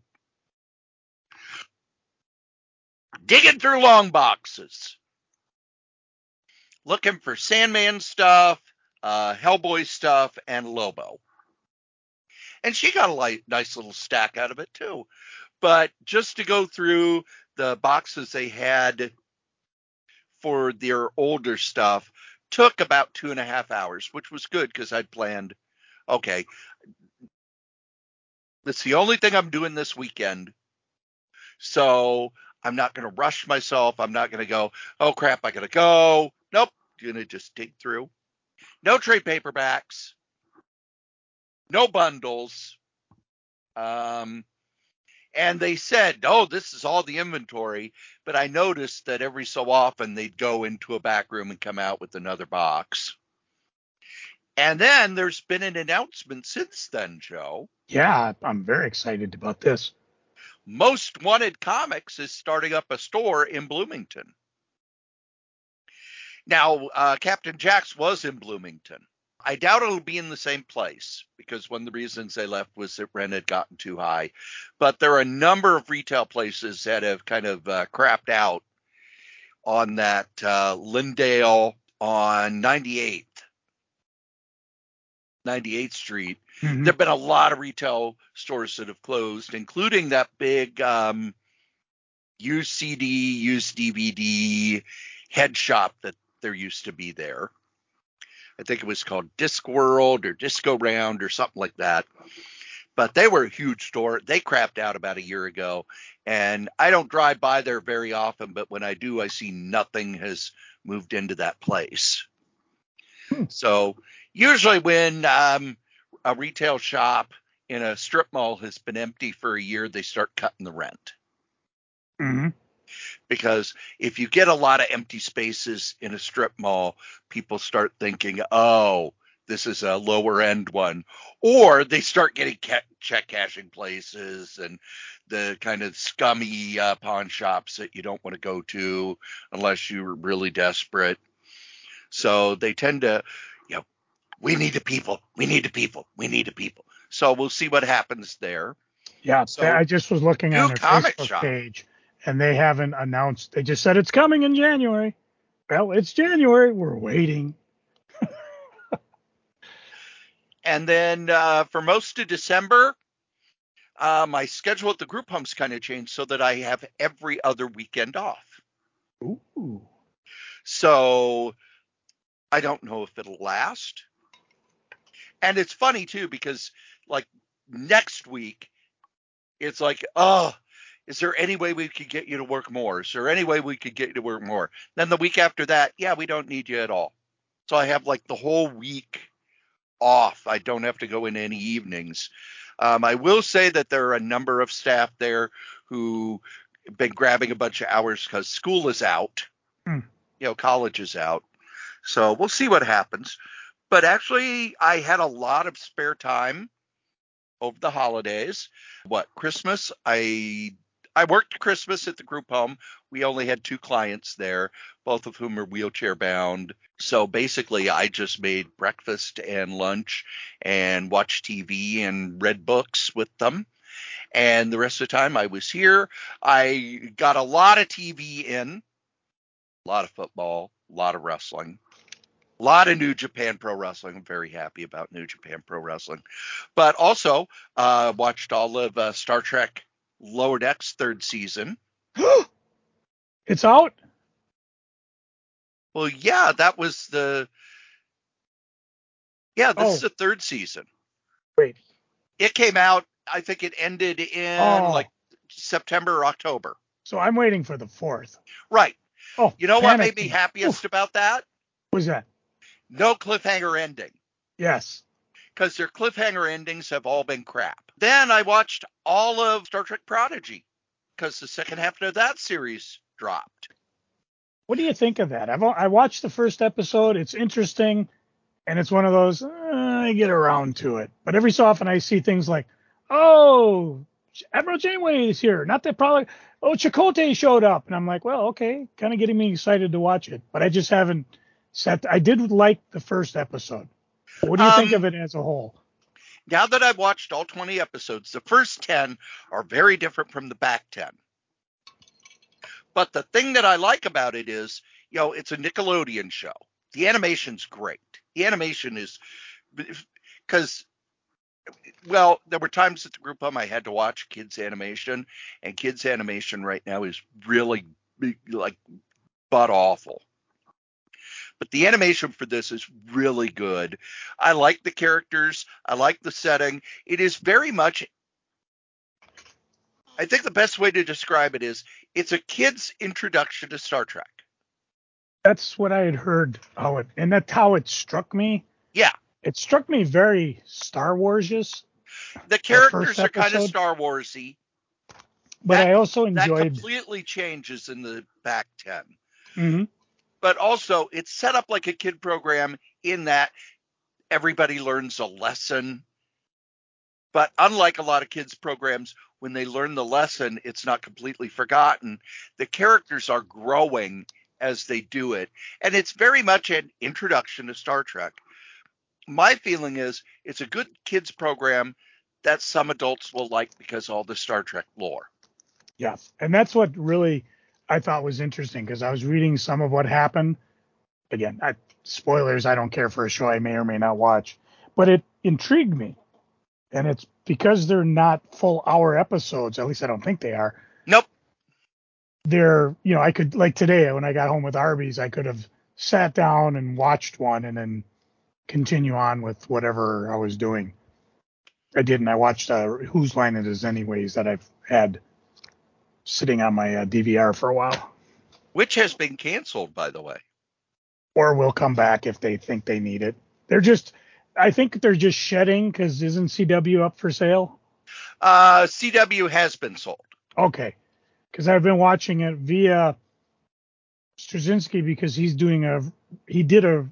B: digging through long boxes, looking for Sandman stuff, uh, Hellboy stuff, and Lobo." And she got a nice little stack out of it too. But just to go through the boxes they had for their older stuff took about two and a half hours, which was good because I'd planned, okay, that's the only thing I'm doing this weekend. So I'm not going to rush myself. I'm not going to go, oh crap, I got to go. Nope. Going to just dig through. No trade paperbacks. No bundles. Um, and they said, "Oh, this is all the inventory." But I noticed that every so often they'd go into a back room and come out with another box. And then there's been an announcement since then, Joe.
A: Yeah, I'm very excited about this.
B: Most Wanted Comics is starting up a store in Bloomington. Now, uh, Captain Jack's was in Bloomington. I doubt it'll be in the same place because one of the reasons they left was that rent had gotten too high. But there are a number of retail places that have kind of uh, crapped out on that uh, Lyndale on 98th, 98th Street.
A: Mhm.
B: There have been a lot of retail stores that have closed, including that big um, used CD, used DVD head shop that there used to be there. I think it was called Discworld or Disc Go Round or something like that. But they were a huge store. They crapped out about a year ago. And I don't drive by there very often, but when I do, I see nothing has moved into that place.
A: Hmm.
B: So usually when um, a retail shop in a strip mall has been empty for a year, they start cutting the rent
A: Mhm.
B: Because if you get a lot of empty spaces in a strip mall, people start thinking, oh, this is a lower end one. Or they start getting ca- check cashing places and the kind of scummy uh, pawn shops that you don't want to go to unless you're really desperate. So they tend to, you know, we need the people, we need the people, we need the people. So we'll see what happens there.
A: Yeah,
B: So,
A: I just was looking on their
B: comic
A: Facebook
B: shop.
A: page, and they haven't announced. They just said it's coming in January. Well, it's January. We're waiting.
B: And then uh, for most of December, uh, my schedule at the group home's kind of changed so that I have every other weekend off.
A: Ooh.
B: So I don't know if it'll last. And it's funny too because like next week, it's like, oh, is there any way we could get you to work more? Is there any way we could get you to work more? Then the week after that, yeah, we don't need you at all. So I have like the whole week off. I don't have to go in any evenings. Um, I will say that there are a number of staff there who have been grabbing a bunch of hours because school is out.
A: Hmm.
B: You know, college is out. So we'll see what happens. But actually, I had a lot of spare time over the holidays. What Christmas? I I worked Christmas at the group home. We only had two clients there, both of whom are wheelchair bound. So basically, I just made breakfast and lunch and watched TV and read books with them. And the rest of the time I was here. I got a lot of TV in, a lot of football, a lot of wrestling, a lot of New Japan Pro Wrestling. I'm very happy about New Japan Pro Wrestling. But also uh, watched all of uh, Star Trek Lower Decks third season.
A: it's out.
B: Well, yeah, that was the. Yeah, this
A: Oh.
B: is the third season.
A: Wait.
B: It came out. I think it ended in
A: Oh.
B: like September or October.
A: So I'm waiting for the fourth.
B: Right.
A: Oh,
B: You know what made me happiest about that?
A: What was that?
B: No cliffhanger ending.
A: Yes.
B: Because their cliffhanger endings have all been crap. Then I watched all of Star Trek Prodigy because the second half of that series dropped.
A: What do you think of that? I've I watched the first episode. It's interesting, and it's one of those uh, I get around to it. But every so often I see things like, oh, Admiral Janeway is here. Not that probably. Oh, Chakotay showed up, and I'm like, well, okay, kind of getting me excited to watch it. But I just haven't set. I did like the first episode. What do you think
B: Um,
A: of it as a whole?
B: Now that I've watched all 20 episodes, the first 10 are very different from the back 10. But the thing that I like about it is, you know, it's a Nickelodeon show. The animation's great. The animation is because well, there were times at the group home I had to watch kids animation, and kids animation right now is really like butt awful. But the animation for this is really good. I like the characters. I like the setting. It is very much. I think the best way to describe it is it's a kid's introduction to Star Trek.
A: That's what I had heard. How it and that's how it struck me.
B: Yeah.
A: It struck me very Star Wars-ish,
B: The characters
A: first
B: are kind of? Star Warsy.
A: but
B: That-
A: I also enjoyed That
B: completely changes in the back ten.
A: Mhm.
B: But also, it's set up like a kid program in that everybody learns a lesson. But unlike a lot of kids' programs, when they learn the lesson, it's not completely forgotten. The characters are growing as they do it. And it's very much an introduction to Star Trek. My feeling is it's a good kids' program that some adults will like because all the Star Trek lore.
A: Yeah, and that's what really I thought was interesting because I was reading some of what happened. Again, I, spoilers. I don't care for a show I may or may not watch, but it intrigued me, and it's because they're not full hour episodes. At least I don't think they are.
B: Nope.
A: They're, you know, I could like today when I got home with Arby's, I could have sat down and watched one and then continue on with whatever I was doing. I didn't. I watched uh, Whose Line It Is Anyways that I've had sitting on my uh, DVR for a while,
B: Which has been canceled, by the way.
A: or will come back if they think they need it. They're just, I think they're just shedding because isn't CW up for sale?
B: Uh, CW has been sold.
A: Okay, because I've been watching it via Straczynski because he's doing a, he did a,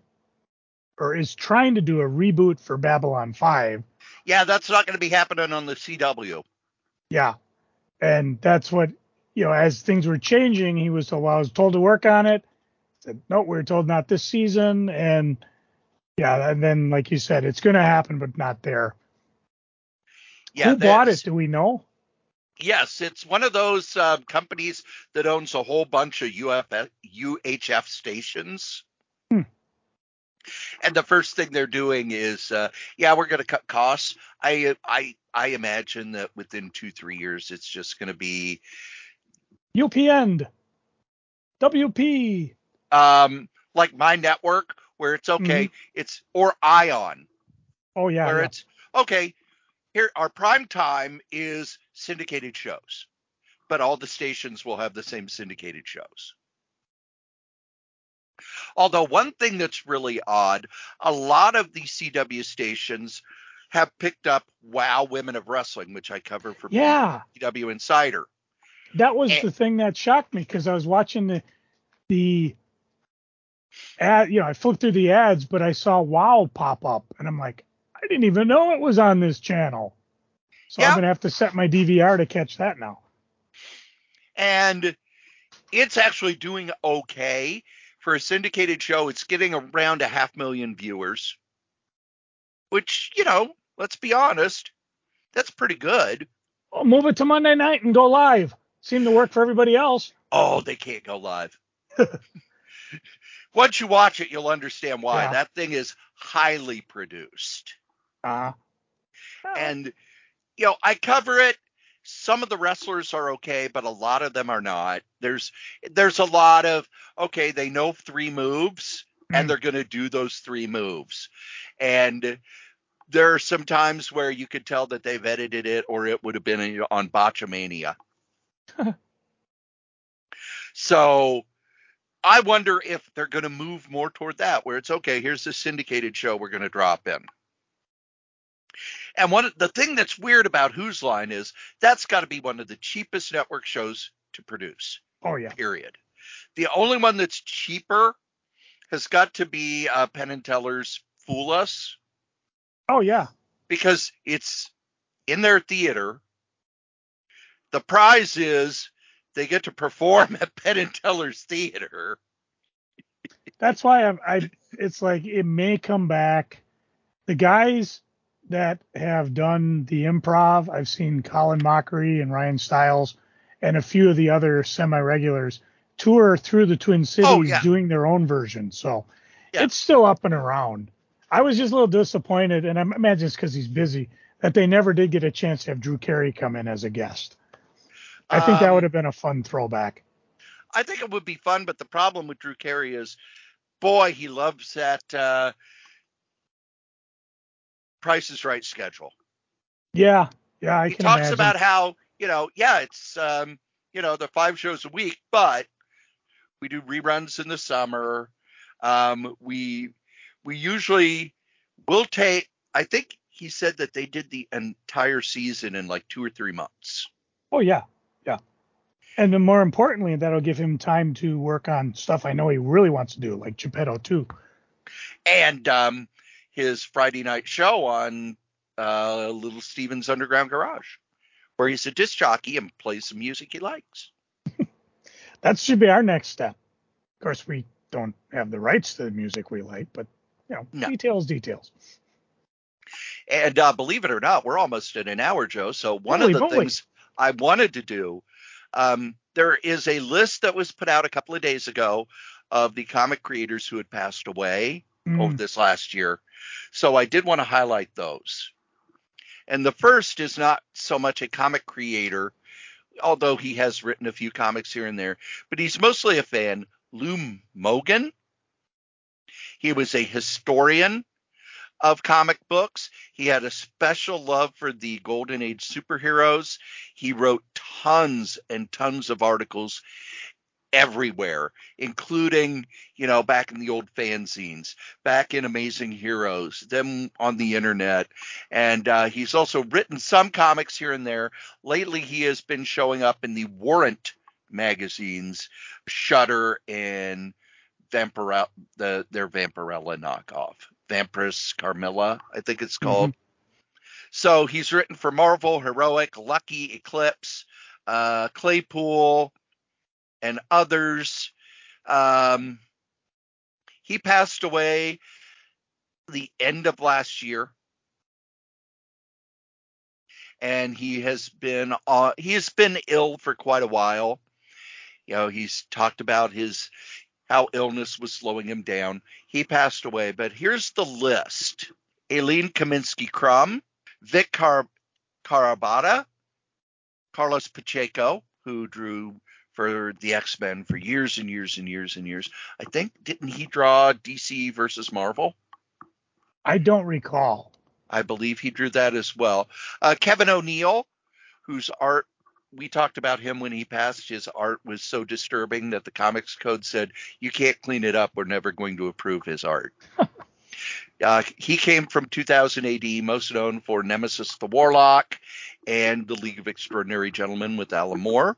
A: or is trying to do a reboot for Babylon 5.
B: Yeah, that's not going to be happening on the CW.
A: Yeah. And that's what, you know, as things were changing, he was told, well, I was told to work on it. Said, no, we were told not this season. And yeah, and then, like you said, it's going to happen, but not there.
B: Yeah,
A: Who bought it? Do we know?
B: Yes, it's one of those uh, companies that owns a whole bunch of UF, UHF stations.
A: Hmm.
B: And the first thing they're doing is, uh, yeah, we're going to cut costs. I, I, I imagine that within two, three years, it's just going to be
A: UPN, WB.
B: um, like my network, where it's okay. It's or Ion,
A: Oh, yeah.
B: where
A: yeah.
B: it's okay. Here, our prime time is syndicated shows, but all the stations will have the same syndicated shows. Although one thing that's really odd, a lot of the CW stations have picked up Wow Women of Wrestling, which I cover for
A: Yeah.
B: PWInsider.
A: That was
B: Eh.
A: the thing that shocked me because I was watching the the ad. You know, I flipped through the ads, but I saw WoW pop up, and I'm like, I didn't even know it was on this channel. So
B: Yeah.
A: I'm gonna have to set my DVR to catch that now.
B: and it's actually doing okay for a syndicated show. It's getting around a half million viewers, which you know, let's be honest, that's pretty good.
A: Oh, move it to Monday night and go live. Seemed to work for everybody else.
B: Oh, they can't go live. Once you watch it, you'll understand why.
A: Yeah.
B: That thing is highly produced.
A: Uh,
B: And you know, I cover it. Some of the wrestlers are okay, but a lot of them are not. There's there's a lot of okay, they know three moves and
A: Mm.
B: they're going to do those three moves. And there are some times where you could tell that they've edited it or it would have been on Botchamania. So I wonder if they're going to move more toward that, where it's okay. Here's the syndicated show we're going to drop in. And one the thing that's weird about Whose Line is that's got to be one of the cheapest network shows to produce.
A: Oh yeah.
B: Period. The only one that's cheaper has got to be uh, Penn and Teller's Fool Us
A: Oh yeah.
B: because it's in their theater. The prize is they get to perform at Penn and Teller's theater.
A: That's why I'm, I. It's like it may come back. The guys that have done the improv, I've seen Colin Mochrie and Ryan Stiles, and a few of the other semi-regulars tour through the Twin oh, Cities
B: Oh, yeah.
A: doing their own version. So
B: Yeah.
A: it's still up and around. I was just a little disappointed, and I imagine it's because he's busy that they never did get a chance to have Drew Carey come in as a guest. I think that
B: Um,
A: would have been a fun throwback.
B: I think it would be fun, but the problem with Drew Carey is, boy, he loves that uh, Price is Right schedule.
A: Yeah, yeah, I
B: he talks
A: imagine.
B: about how you know, yeah, it's um, you know, the five shows a week, but we do reruns in the summer. Um, we we usually will take. I think he said that they did the entire season in like two or three months.
A: Oh yeah. And then more importantly, that'll give him time to work on stuff I know he really wants to do, like Geppetto too.
B: and um, his Friday night show on uh, Little Steven's Underground Garage, where he's a disc jockey and plays some music he likes.
A: That should be our next step. Of course, we don't have the rights to the music we like, but you know,
B: No.
A: details, details.
B: And uh, believe it or not, we're almost at an hour, Joe. So one
A: Holy
B: of the
A: moly.
B: things I wanted to do, um, there is a list that was put out a couple of days ago of the comic creators who had passed away
A: Mm,
B: over this last year. So I did want to highlight those. And the first is not so much a comic creator, although he has written a few comics here and there, but he's mostly a fan. Lou Mougin. He was a historian of comic books. He had a special love for the Golden Age superheroes. He wrote tons and tons of articles everywhere, including, you know, back in the old fanzines, back in Amazing Heroes, them on the internet. And uh, he's also written some comics here and there. Lately, he has been showing up in the Warrant magazines, Shutter and Vampirella, the, their Vampirella knockoff. Vampiress Carmilla, I think it's called. So he's written for Marvel, Heroic, Lucky, Eclipse, uh, Claypool, and others. Um, he passed away the end of last year, and he has been uh, he has been ill for quite a while. You know, he's talked about his how illness was slowing him down. He passed away, but here's the list: Aline Kominsky-Crumb, Vic Car- Carrabotta, Carlos Pacheco, who drew for the X Men for years and years and years and years. I think didn't he draw DC versus Marvel?
A: I don't recall.
B: I believe he drew that as well. Uh, Kevin O'Neill, whose art we talked about him when he passed. His art was so disturbing that the Comics Code said you can't clean it up. We're never going to approve his art. uh, he came from 2000 AD, most known for Nemesis the Warlock and the League of Extraordinary Gentlemen with Alan Moore.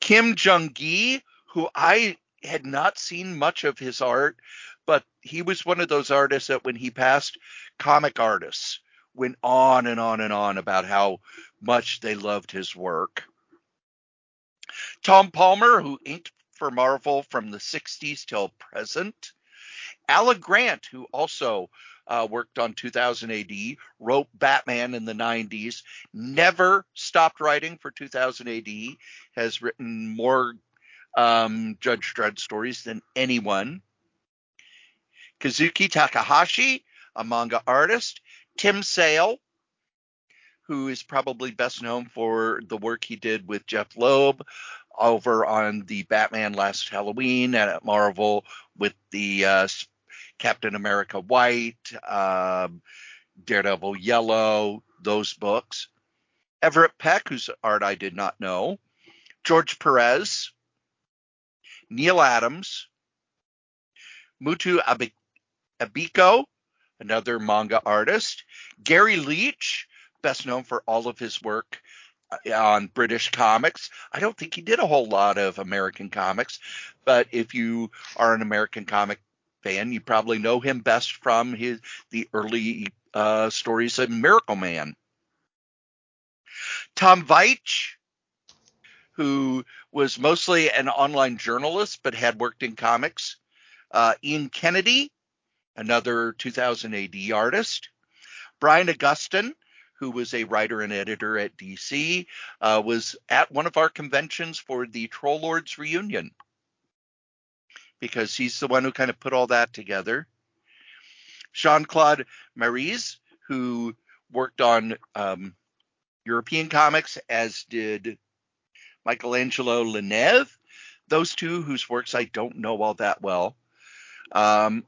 B: Kim Jung Gi, who I had not seen much of his art, but he was one of those artists that when he passed, comic artists went on and on and on about how much they loved his work. Tom Palmer, who inked for Marvel from the 60s till present. Alan Grant, who also uh, worked on 2000 AD, wrote Batman in the 90s, never stopped writing for 2000 AD, has written more um, Judge Dredd stories than anyone. Kazuki Takahashi, a manga artist. Tim Sale, who is probably best known for the work he did with Jeph Loeb over on the Batman Last Halloween and at Marvel with the uh, Captain America White, um, Daredevil Yellow, those books. Everett Peck, whose art I did not know. George Perez, Neal Adams, Motoo Abi- Abiko, another manga artist, Garry Leach, best known for all of his work uh, on British comics. I don't think he did a whole lot of American comics, but if you are an American comic fan, you probably know him best from his the early uh, stories of Miracleman. Tom Veitch, who was mostly an online journalist but had worked in comics. Uh, Ian Kennedy, another 2000 AD artist. Brian Augustyn, who was a writer and editor at DC, uh, was at one of our conventions for the Troll Lords reunion because he's the one who kind of put all that together. Jean Claude Mézières, who worked on um, European comics, as did Michelangelo La Neve. Those two, whose works I don't know all that well. Um,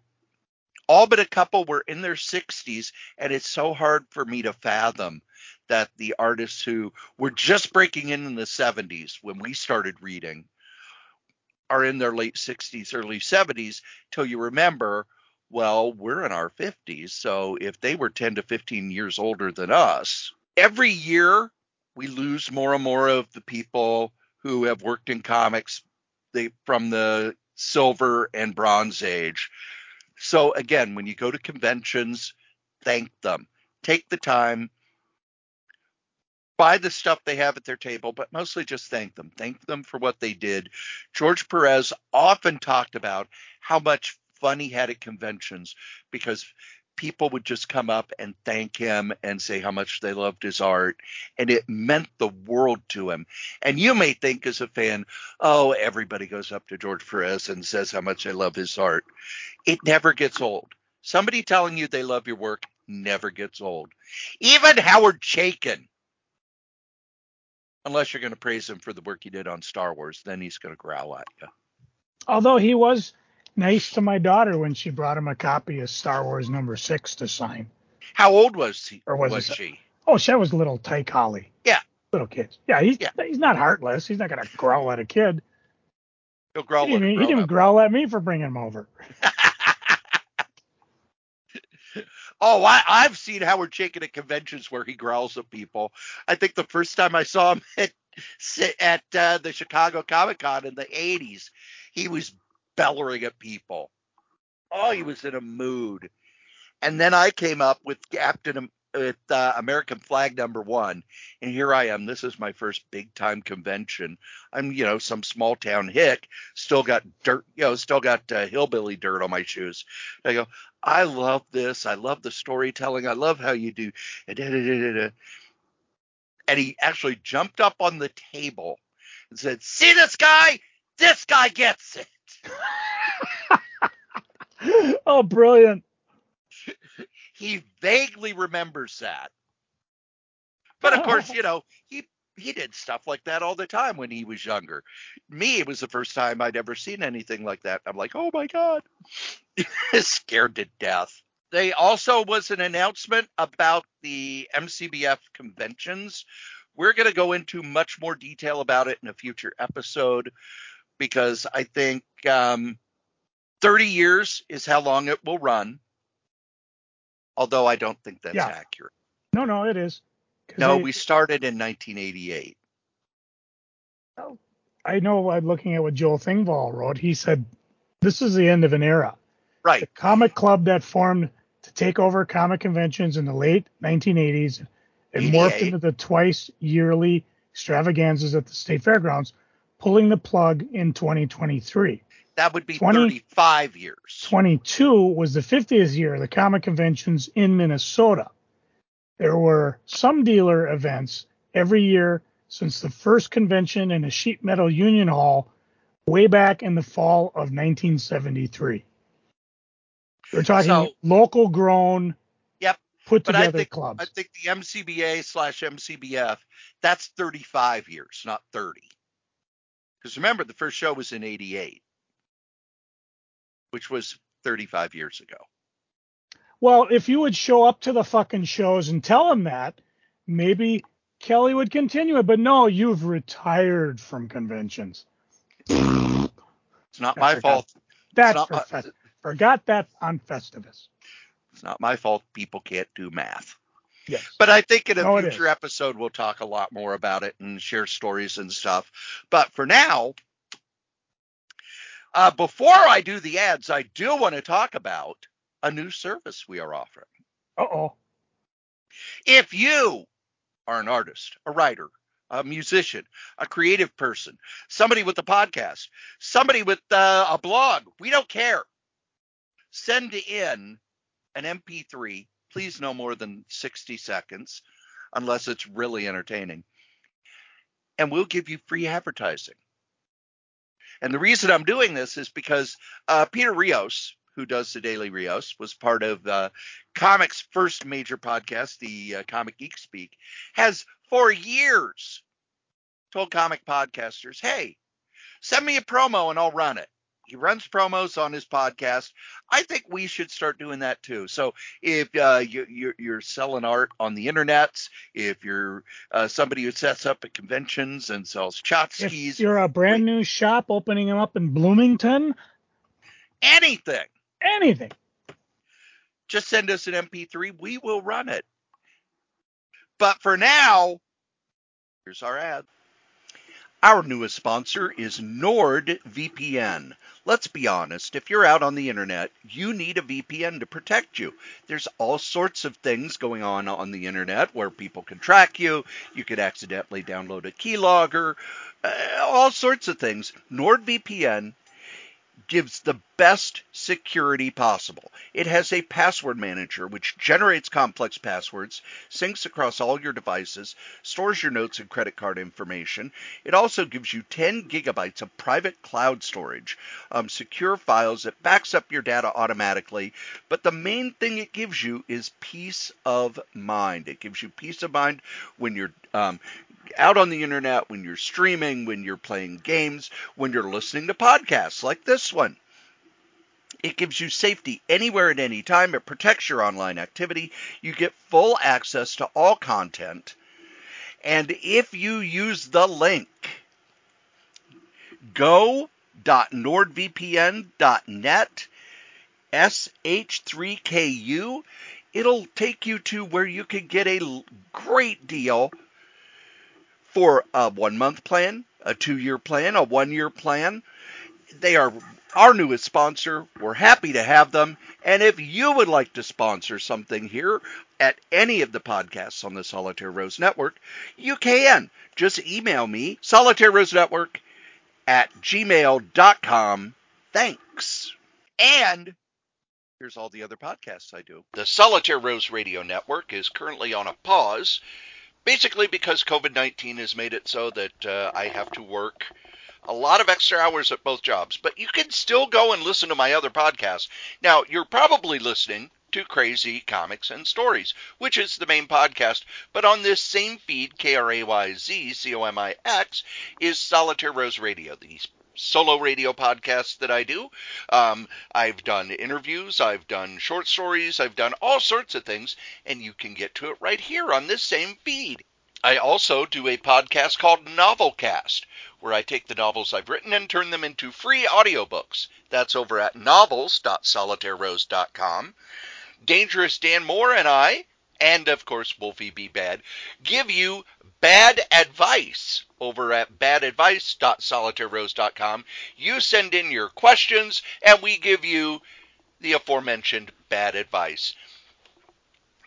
B: all but a couple were in their 60s, and it's so hard for me to fathom that the artists who were just breaking in in the 70s when we started reading are in their late 60s, early 70s, till you remember, well, we're in our 50s. So if they were 10 to 15 years older than us, every year we lose more and more of the people who have worked in comics they, from the silver and bronze age. So again, when you go to conventions, thank them. Take the time, buy the stuff they have at their table, but mostly just thank them. Thank them for what they did. George Perez often talked about how much fun he had at conventions because people would just come up and thank him and say how much they loved his art and it meant the world to him. And you may think as a fan oh everybody goes up to george perez and says how much they love his art. It never gets old. Somebody telling you they love your work never gets old. Even howard chaykin unless you're going to praise him for the work he did on star wars then he's going to growl at you
A: Although he was nice to my daughter when she brought him a copy of Star Wars number six to sign.
B: how old was he
A: Or was
B: was
A: it-
B: she
A: Oh, she was little Tyke Holly.
B: Yeah.
A: Little kids. Yeah, he's
B: Yeah.
A: he's not heartless. He's not gonna growl at a kid.
B: he'll growl
A: he
B: at
A: didn't, he didn't growl at me for bringing him over.
B: Oh, I, I've seen Howard Chaykin at conventions where he growls at people. I think the first time I saw him at at uh, the Chicago Comic Con in the '80s, he was bellowing at people. Oh, he was in a mood. And then I came up with Captain with uh, American Flagg number one, and here I am. This is my first big time convention. I'm, you know, some small town hick, still got dirt, you know, still got uh, hillbilly dirt on my shoes. I go, I love this. I love the storytelling. I love how you do. And he actually jumped up on the table and said, "See this guy? This guy gets it."
A: oh, brilliant.
B: He vaguely remembers that. But of oh. course, you know, he he did stuff like that all the time when he was younger. Me, it was the first time I'd ever seen anything like that. I'm like, oh my god, scared to death. They also was an announcement about the MCBF conventions. We're going to go into much more detail about it in a future episode because I think um, 30 years is how long it will run. Although I don't think that's
A: Yeah.
B: accurate.
A: No, no, it is.
B: No, we started in 1988.
A: I know. I'm looking at what Joel Thingvall wrote. He said, "This is the end of an era. The
B: Right.
A: comic club that formed to take over comic conventions in the late 1980s and morphed into the twice yearly extravaganzas at the state fairgrounds, pulling the plug in 2023.
B: That would be
A: 20
B: 35 years.
A: 22 was the 50th year of the comic conventions in Minnesota. There were some dealer events every year since the first convention in a sheet metal union hall way back in the fall of 1973. We're talking
B: So-
A: local grown,
B: Yep.
A: put
B: But I
A: together
B: think
A: clubs.
B: I think the MCBA slash MCBF that's 35 years, not 30. Because remember, the first show was in 88, which was 35 years ago.
A: Well, if you would show up to the fucking shows and tell him that, maybe Kelly would continue it. But no, you've retired from conventions.
B: It's not
A: I
B: my
A: forgot-
B: fault.
A: That's for
B: my-
A: Fest- forgot that on Festivus.
B: It's not my fault. People can't do math.
A: Yes.
B: But I think in a
A: No,
B: future episode we'll talk a lot more about it and share stories and stuff. But for now, uh, before I do the ads, I do want to talk about a new service we are offering.
A: Uh oh.
B: If you are an artist, a writer, a musician, a creative person, somebody with a podcast, somebody with uh, a blog, we don't care. Send in an MP3, please no more than 60 seconds, unless it's really entertaining. And we'll give you free advertising. And the reason I'm doing this is because uh, Peter Rios, who does the Daily Rios, was part of uh, Comics' first major podcast, the uh, Comic Geek Speak, has for years told comic podcasters, hey, send me a promo and I'll run it. He runs promos on his podcast. I think we should start doing that too. So if uh, you, you're, you're selling art on the internet, if you're uh, somebody who sets up at conventions and sells
A: If you're a brand new shop opening them up in Bloomington,
B: anything,
A: anything.
B: just send us an MP3. We will run it. But for now, here's our ad. Our newest sponsor is NordVPN. Let's be honest, if you're out on the internet, you need a VPN to protect you. There's all sorts of things going on on the internet where people can track you. You could accidentally download a keylogger, uh, all sorts of things. NordVPN gives the best security possible. It has a password manager which generates complex passwords, syncs across all your devices, stores your notes and credit card information. It also gives you 10 gigabytes of private cloud storage, um, secure files that backs up your data automatically. But the main thing it gives you is peace of mind. It gives you peace of mind when you're um, out on the internet, when you're streaming, when you're playing games, when you're listening to podcasts like this one. It gives you safety anywhere at any time. It protects your online activity. You get full access to all content. And if you use the link go.nordvpn.net SH3KU, it'll take you to where you can get a great deal for a one month plan, a two year plan, a one year plan. They are our newest sponsor. We're happy to have them. And if you would like to sponsor something here at any of the podcasts on the Solitaire Rose Network, you can. Just email me, Solitaire Rose Network at gmail.com. Thanks. And here's all the other podcasts I do. The Solitaire Rose Radio Network is currently on a pause basically because COVID 19 has made it so that uh, I have to work a lot of extra hours at both jobs. But you can still go and listen to my other podcasts. Now, you're probably listening to Crazy Comics and Stories, which is the main podcast. But on this same feed, K R A Y Z C O M I X, is Solitaire Rose Radio, the solo radio podcasts that I do. Um, I've done interviews, I've done short stories, I've done all sorts of things, and you can get to it right here on this same feed. I also do a podcast called Novelcast, where I take the novels I've written and turn them into free audiobooks. That's over at novels.solitairerose.com. Dangerous Dan Moore and I, and of course Wolfie Be Bad, give you bad advice over at badadvice.solitairerose.com. You send in your questions, and we give you the aforementioned bad advice.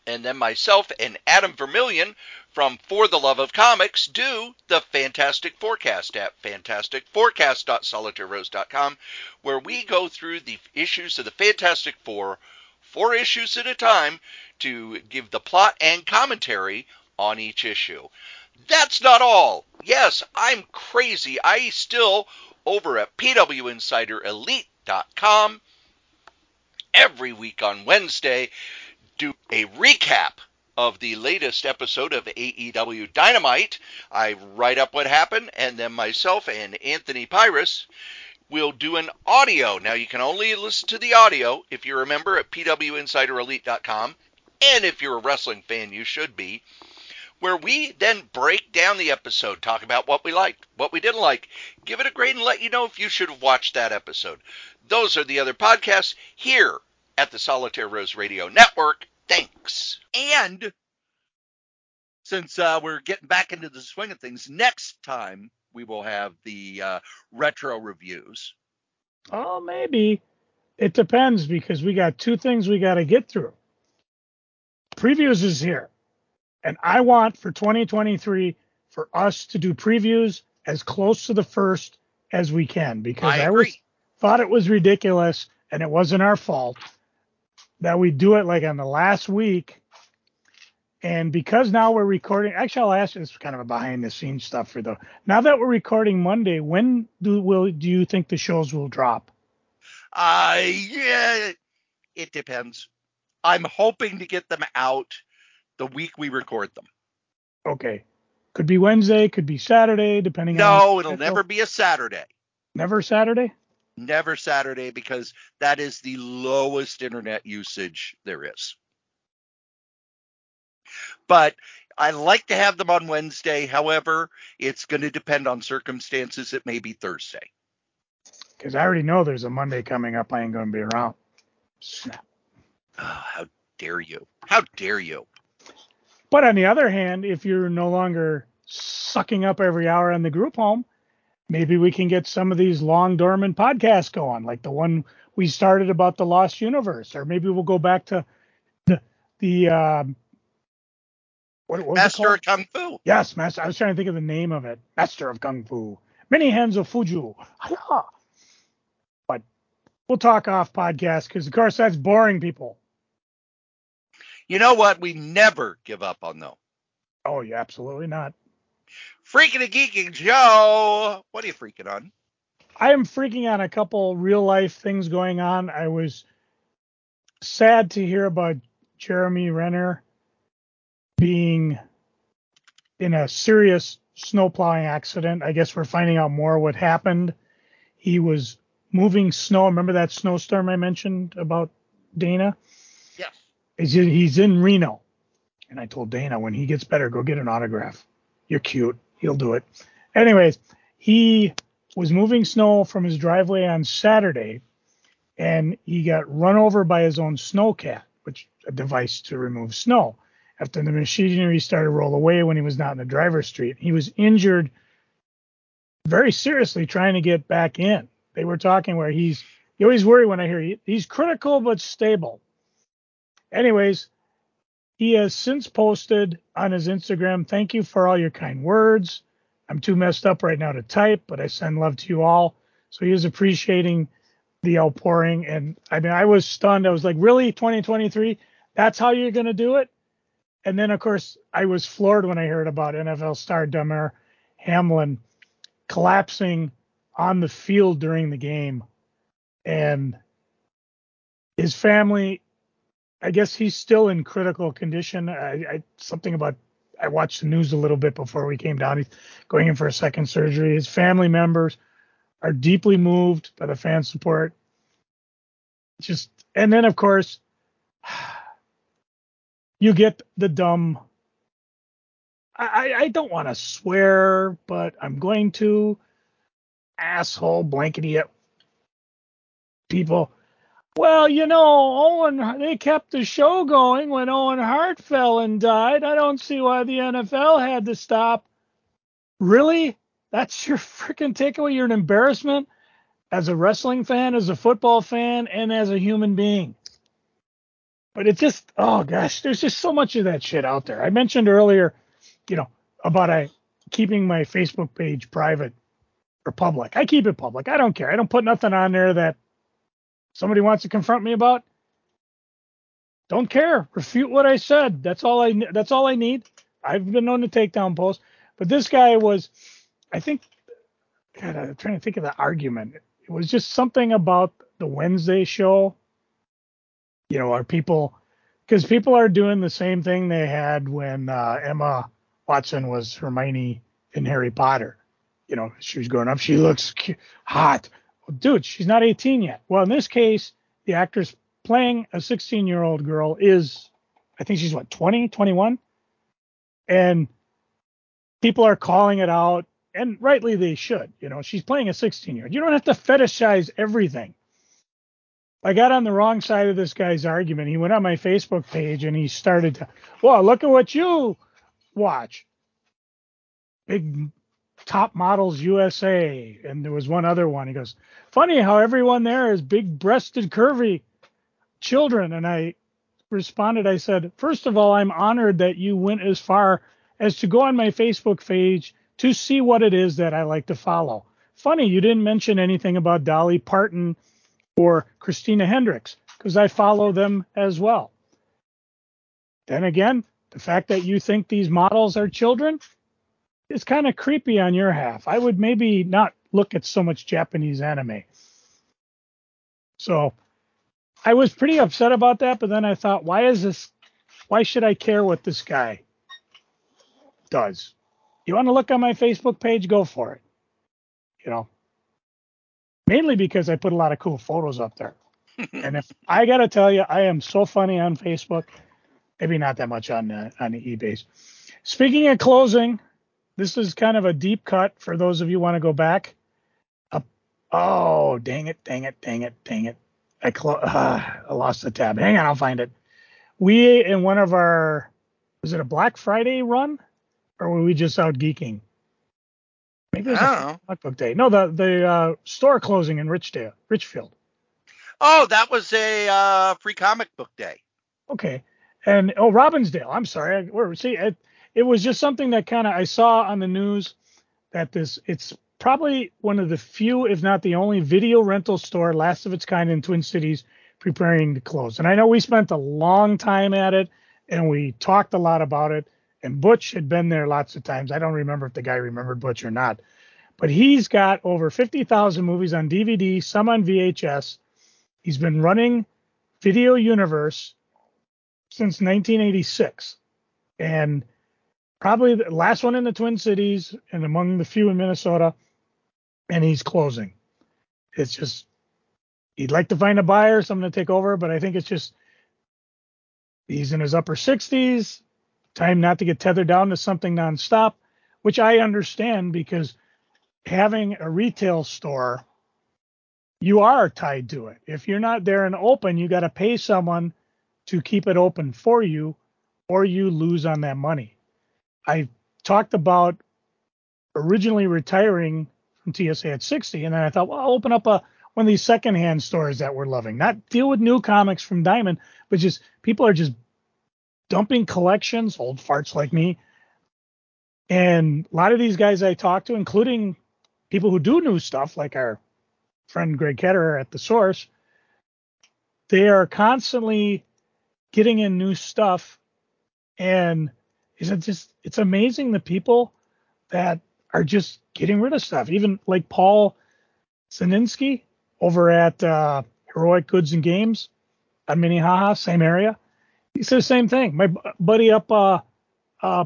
B: And then myself and Adam Vermillion from For the Love of Comics do the Fantastic Forecast at fantasticforecast.solitairerose.com, where we go through the issues of the Fantastic Four, four issues at a time, to give the plot and commentary on each issue. That's not all. Yes, I'm crazy. I still, over at PWInsiderElite.com, every week on Wednesday, do a recap of the latest episode of AEW Dynamite. I write up what happened, and then myself and Anthony Pyrus will do an audio. Now, you can only listen to the audio if you remember at PWInsiderElite.com, and if you're a wrestling fan, you should be. where we then break down the episode, talk about what we liked, what we didn't like, give it a grade, and let you know if you should have watched that episode. Those are the other podcasts here at the Solitaire Rose Radio Network. Thanks. And since uh, we're getting back into the swing of things, next time we will have the uh, retro reviews.
A: Oh, maybe. It depends because we got two things we got to get through. Previews is here. And I want for 2023 for us to do previews as close to the first as we can because
B: I
A: I, was thought it was ridiculous and it wasn't our fault that we do it like on the last week. And because now we're recording, actually, I'll ask you this is kind of a behind the scenes stuff for the. Now that we're recording Monday, when do will do you think the shows will drop?
B: Uh, yeah, it depends. I'm hoping to get them out the week we record them.
A: Okay, could be Wednesday, could be Saturday, depending on.
B: No, it'll never be a Saturday.
A: never Saturday.
B: Never Saturday because that is the lowest internet usage there is. But I like to have them on Wednesday. However, it's going to depend on circumstances. It may be Thursday.
A: Because I already know there's a Monday coming up. I ain't going to be around. Snap.
B: Oh, how dare you? How dare you?
A: But on the other hand, if you're no longer sucking up every hour on the group home, maybe we can get some of these long dormant podcasts going, like the one we started about the Lost Universe, or maybe we'll go back to the the um, what, what
B: Master of Kung Fu.
A: Yes, Master. I was trying to think of the name of it. Master of Kung Fu. Many hands of Fuju. But we'll talk off podcast because, of course, that's boring people.
B: You know what? We never give up on them.
A: Oh, yeah, absolutely not.
B: Freaking and geeking Joe. What are you freaking on?
A: I am freaking on a couple real life things going on. I was sad to hear about Jeremy Renner being in a serious snowplowing accident. I guess we're finding out more what happened. He was moving snow. Remember that snowstorm I mentioned about Dana? He's in, he's in Reno. And I told Dana when he gets better, go get an autograph. You're cute. He'll do it. Anyways, he was moving snow from his driveway on Saturday and he got run over by his own snowcat, which a device to remove snow. After the machinery started to roll away when he was not in the driver's street, he was injured very seriously trying to get back in. They were talking where he's you always worry when I hear he, he's critical but stable. Anyways, he has since posted on his Instagram, thank you for all your kind words. I'm too messed up right now to type, but I send love to you all. So he is appreciating the outpouring. And I mean, I was stunned. I was like, really, 2023? That's how you're going to do it? And then, of course, I was floored when I heard about NFL star Damar Hamlin collapsing on the field during the game. And his family, I guess he's still in critical condition. I, I something about I watched the news a little bit before we came down. He's going in for a second surgery. His family members are deeply moved by the fan support. Just and then of course you get the dumb. I, I don't want to swear, but I'm going to asshole blankety uh, people. Well, you know, Owen, they kept the show going when Owen Hart fell and died. I don't see why the NFL had to stop. Really? That's your freaking takeaway? You're an embarrassment as a wrestling fan, as a football fan, and as a human being. But it just, oh gosh, there's just so much of that shit out there. I mentioned earlier, you know, about I keeping my Facebook page private or public. I keep it public. I don't care. I don't put nothing on there that somebody wants to confront me about. Don't care. Refute what I said. That's all I. That's all I need. I've been known to take down posts, but this guy was, I think, God, I'm trying to think of the argument. It was just something about the Wednesday show. You know, are people because people are doing the same thing they had when uh, Emma Watson was Hermione in Harry Potter. You know, she was growing up. She looks hot. Dude, she's not 18 yet. Well, in this case, the actress playing a 16 year old girl is, I think she's what, 20, 21? and people are calling it out, and rightly they should. You know, she's playing a 16 year old. You don't have to fetishize everything. I got on the wrong side of this guy's argument. He went on my Facebook page and he started to, well, look at what you watch. Big top models USA. And there was one other one. He goes, funny how everyone there is big breasted, curvy children. And I responded, I said, first of all, I'm honored that you went as far as to go on my Facebook page to see what it is that I like to follow. Funny, you didn't mention anything about Dolly Parton or Christina Hendricks because I follow them as well. Then again, the fact that you think these models are children is kind of creepy on your half. I would maybe not look at so much Japanese anime. So I was pretty upset about that, but then I thought, why is this? Why should I care what this guy does? You want to look on my Facebook page? Go for it. You know, mainly because I put a lot of cool photos up there. and if I got to tell you, I am so funny on Facebook. Maybe not that much on uh, on the eBay's. Speaking of closing, this is kind of a deep cut for those of you want to go back. Up. Oh, dang it, dang it, dang it, dang it. I, clo- uh, I lost the tab. Hang on, I'll find it. We in one of our was it a Black Friday run, or were we just out geeking? Maybe it was
B: I
A: a
B: don't know.
A: comic book day. No, the the uh, store closing in Richdale, Richfield.
B: Oh, that was a uh, free comic book day.
A: Okay, and oh, Robbinsdale. I'm sorry. I, where, see, it, it was just something that kind of I saw on the news that this it's probably one of the few, if not the only, video rental store, last of its kind in Twin Cities, preparing to close. And I know we spent a long time at it, and we talked a lot about it. And Butch had been there lots of times. I don't remember if the guy remembered Butch or not, but he's got over 50,000 movies on DVD, some on VHS. He's been running Video Universe since 1986, and probably the last one in the Twin Cities and among the few in Minnesota. And he's closing. It's just he'd like to find a buyer, someone to take over, but I think it's just he's in his upper 60s. Time not to get tethered down to something nonstop, which I understand because having a retail store, you are tied to it. If you're not there and open, you got to pay someone to keep it open for you, or you lose on that money. I talked about originally retiring from TSA at 60, and then I thought, well, I'll open up a one of these secondhand stores that we're loving. Not deal with new comics from Diamond, but just people are just dumping collections, old farts like me. And a lot of these guys I talk to, including people who do new stuff, like our friend Greg Ketterer at the Source, they are constantly getting in new stuff. And is it just it's amazing the people that are just getting rid of stuff. Even like Paul Zaninsky over at uh, Heroic Goods and Games on Minnehaha, same area. He said the same thing. My bu- buddy up, uh, uh,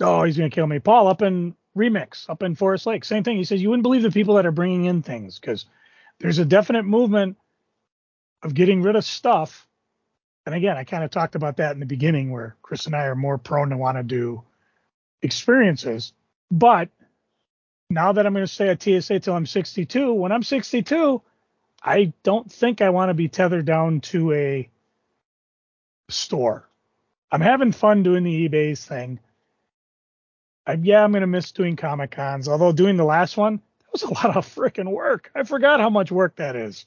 A: oh, he's gonna kill me. Paul up in Remix, up in Forest Lake, same thing. He says you wouldn't believe the people that are bringing in things because there's a definite movement of getting rid of stuff. And again, I kind of talked about that in the beginning, where Chris and I are more prone to want to do experiences. But now that I'm going to stay at TSA till I'm 62, when I'm 62, I don't think I want to be tethered down to a store. I'm having fun doing the eBay's thing. I, yeah, I'm going to miss doing Comic Cons, although doing the last one, that was a lot of freaking work. I forgot how much work that is.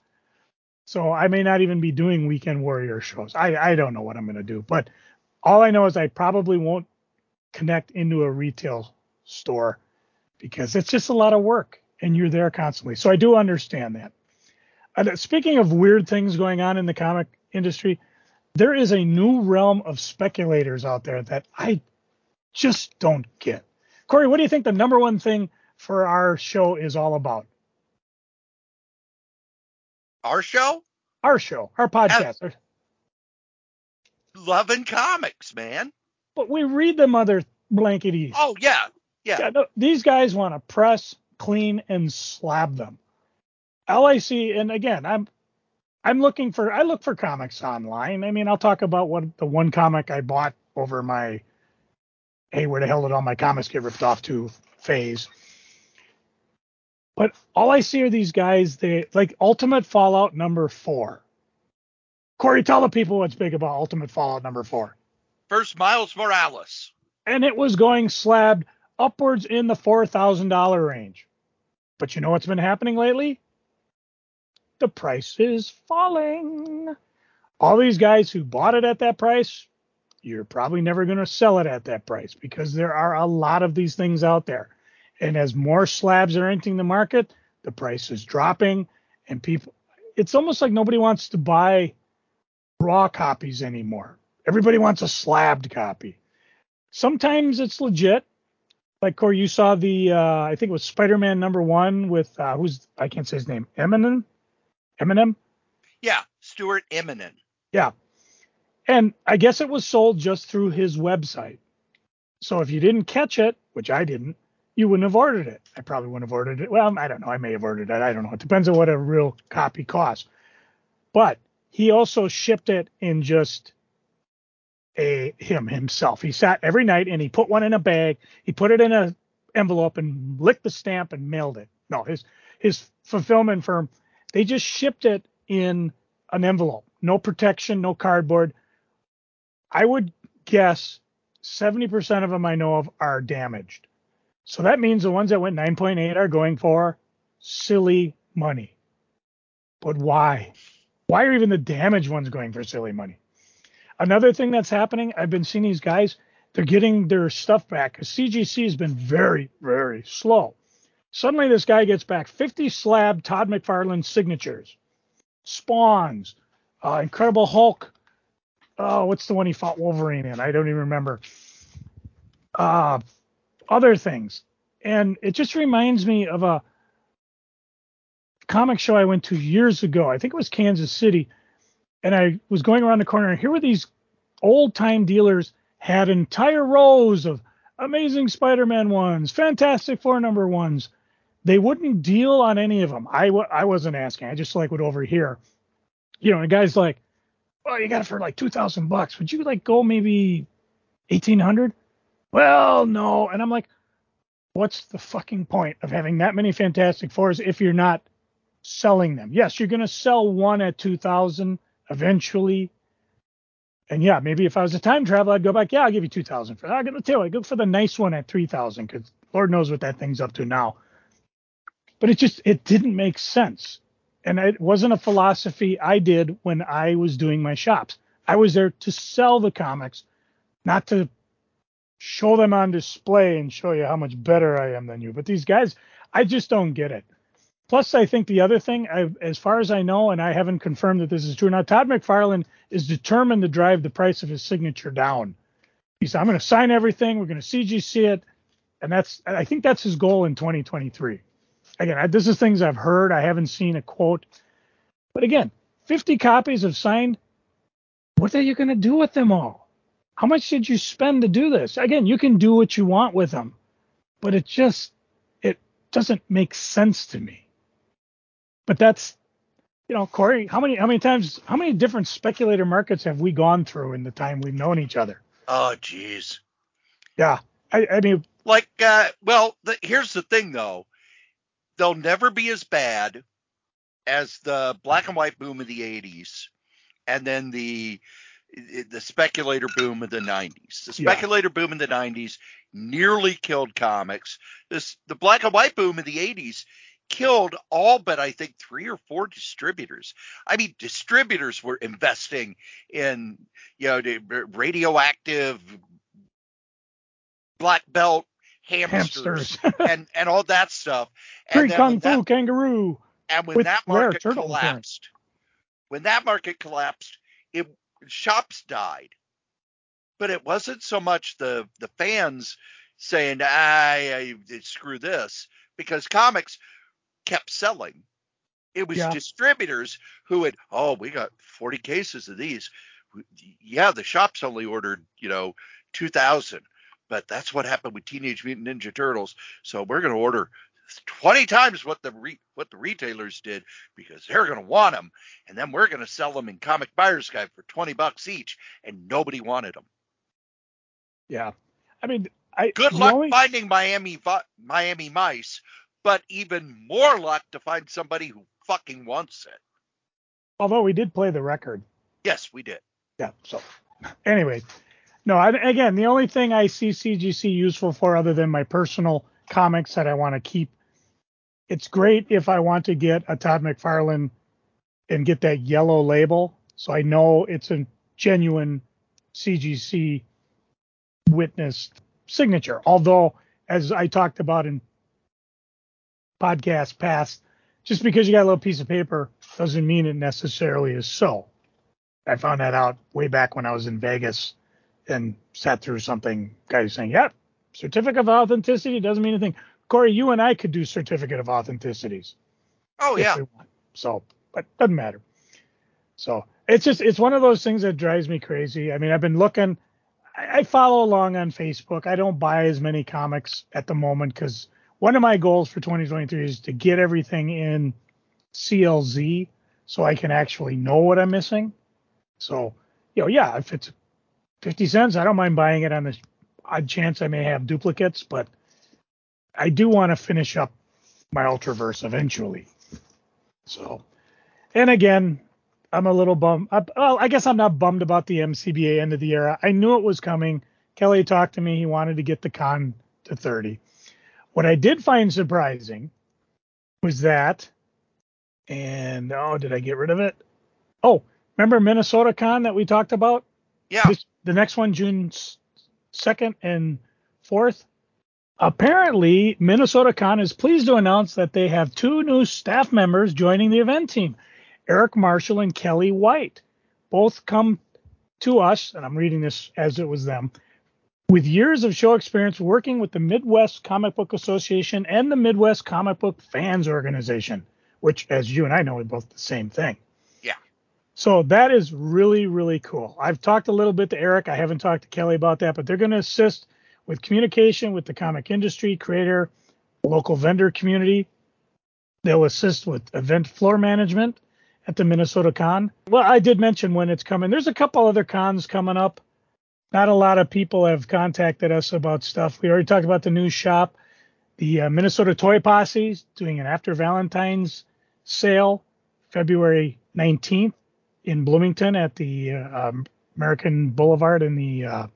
A: So I may not even be doing Weekend Warrior shows. I, I don't know what I'm going to do. But all I know is I probably won't connect into a retail store because it's just a lot of work and you're there constantly. So I do understand that. And speaking of weird things going on in the comic industry, there is a new realm of speculators out there that I just don't get. Corey, what do you think the number one thing for our show is all about?
B: Our show,
A: Our show, our podcast.
B: loving comics, man.
A: But we read them other blanketies.
B: Oh yeah, yeah.
A: Yeah, no, these guys want to press, clean, and slab them. LIC, and again, I'm I'm looking for I look for comics online. I mean, I'll talk about what the one comic I bought over my hey, where the hell did all my comics get ripped off to phase. But all I see are these guys, they like Ultimate Fallout number four. Corey, tell the people what's big about Ultimate Fallout number four.
B: First, Miles Morales.
A: And it was going slabbed upwards in the $4,000 range. But you know what's been happening lately? The price is falling. All these guys who bought it at that price, you're probably never going to sell it at that price because there are a lot of these things out there. And as more slabs are entering the market, the price is dropping and people it's almost like nobody wants to buy raw copies anymore. Everybody wants a slabbed copy. Sometimes it's legit. Like Corey, you saw the uh, I think it was Spider-Man number one with uh, who's I can't say his name, Eminem. Eminem.
B: Yeah, Stuart Immonen.
A: Yeah, and I guess it was sold just through his website. So if you didn't catch it, which I didn't, you wouldn't have ordered it. I probably wouldn't have ordered it. Well, I don't know. I may have ordered it. I don't know. It depends on what a real copy costs. But he also shipped it in just a him himself. He sat every night and he put one in a bag. He put it in a envelope and licked the stamp and mailed it. No, his his fulfillment firm, they just shipped it in an envelope. No protection, no cardboard. I would guess 70% of them I know of are damaged. So that means the ones that went 9.8 are going for silly money. But why? Why are even the damaged ones going for silly money? Another thing that's happening, I've been seeing these guys, they're getting their stuff back CGC has been very, very slow. Suddenly, this guy gets back 50 slab Todd McFarlane signatures, Spawns, uh, Incredible Hulk. Oh, what's the one he fought Wolverine in? I don't even remember. Uh, other things. And it just reminds me of a comic show I went to years ago. I think it was Kansas City and I was going around the corner, and here were these old time dealers had entire rows of amazing Spider-Man ones, Fantastic Four number ones. They wouldn't deal on any of them. I w- I wasn't asking. I just like would overhear. You know, the guy's like, "Well, you got it for like two thousand bucks. Would you like go maybe eighteen hundred? Well, no." And I'm like, "What's the fucking point of having that many Fantastic Fours if you're not selling them? Yes, you're going to sell one at two thousand eventually. And yeah, maybe if I was a time traveler, I'd go back. Yeah, I'll give you two thousand for that. I'm gonna tell you, go for the nice one at three thousand because Lord knows what that thing's up to now. But it just it didn't make sense, and it wasn't a philosophy I did when I was doing my shops. I was there to sell the comics, not to show them on display and show you how much better I am than you. But these guys, I just don't get it. Plus, I think the other thing, I, as far as I know, and I haven't confirmed that this is true, now Todd McFarlane is determined to drive the price of his signature down. He said, "I'm going to sign everything. We're going to CGC it," and that's I think that's his goal in 2023. Again, this is things I've heard. I haven't seen a quote, but again, 50 copies of signed. What are you going to do with them all? How much did you spend to do this? Again, you can do what you want with them, but it just it doesn't make sense to me. But that's, you know, Corey, how many how many times how many different speculator markets have we gone through in the time we've known each other?
B: Oh, jeez.
A: Yeah, I, I mean,
B: like, uh, well, the, here's the thing though, they'll never be as bad as the black and white boom of the '80s, and then the the speculator boom of the 90s. The speculator yeah. boom in the 90s nearly killed comics. This the black and white boom in the 80s killed all but I think three or four distributors. I mean, distributors were investing in you know the radioactive black belt hamsters, hamsters. and and all that stuff.
A: Free kung fu that, kangaroo.
B: And when that market collapsed, when that market collapsed, it shops died. But it wasn't so much the the fans saying, "I, I screw this," because comics kept selling. It was yeah. distributors who had, oh, we got 40 cases of these. Yeah, the shops only ordered, you know, 2,000, but that's what happened with Teenage Mutant Ninja Turtles. So we're going to order 20 times what the re- what the retailers did because they're going to want them, and then we're going to sell them in Comic Buyer's Guide for 20 bucks each, and nobody wanted them.
A: Yeah, I mean, I,
B: Good luck finding Miami Miami Mice, but even more luck to find somebody who fucking wants it.
A: although we did play the record.
B: Yes, we did.
A: Yeah. So anyway, no. I, again, the only thing I see CGC useful for, other than my personal comics that I want to keep, it's great if I want to get a Todd McFarlane and get that yellow label, so I know it's a genuine CGC witnessed signature. Although, as I talked about in podcast past, just because you got a little piece of paper doesn't mean it necessarily is so. I found that out way back when I was in Vegas and sat through something. Guy saying, "Yep, certificate of authenticity doesn't mean anything." Corey, you and I could do certificate of authenticities.
B: Oh yeah.
A: So, but doesn't matter. So it's just it's one of those things that drives me crazy. I mean, I've been looking. I, I follow along on Facebook. I don't buy as many comics at the moment because one of my goals for 2023 is to get everything in CLZ so I can actually know what I'm missing. So, you know, yeah, if it's 50 cents, I don't mind buying it on the odd chance I may have duplicates, but I do want to finish up my Ultraverse eventually. So, and again, I'm a little bummed. I, well, I guess I'm not bummed about the MCBA end of the era. I knew it was coming. Kelly talked to me. He wanted to get the con to 30. What I did find surprising was that, and oh, did I get rid of it? Oh, remember Minnesota Con that we talked about?
B: Yeah.
A: This, the next one, June 2nd and 4th. Apparently, Minnesota Con is pleased to announce that they have two new staff members joining the event team Eric Marshall and Kelly White. Both come to us, and I'm reading this as it was them, with years of show experience working with the Midwest Comic Book Association and the Midwest Comic Book Fans Organization, which, as you and I know, are both the same thing.
B: Yeah.
A: So that is really, really cool. I've talked a little bit to Eric. I haven't talked to Kelly about that, but they're going to assist with communication with the comic industry, creator, local vendor community. They'll assist with event floor management at the Minnesota Con. Well, I did mention when it's coming. There's a couple other cons coming up. Not a lot of people have contacted us about stuff. We already talked about the new shop. The uh, Minnesota Toy Posse is doing an after Valentine's sale February 19th in Bloomington at the uh, um, American Boulevard in the uh,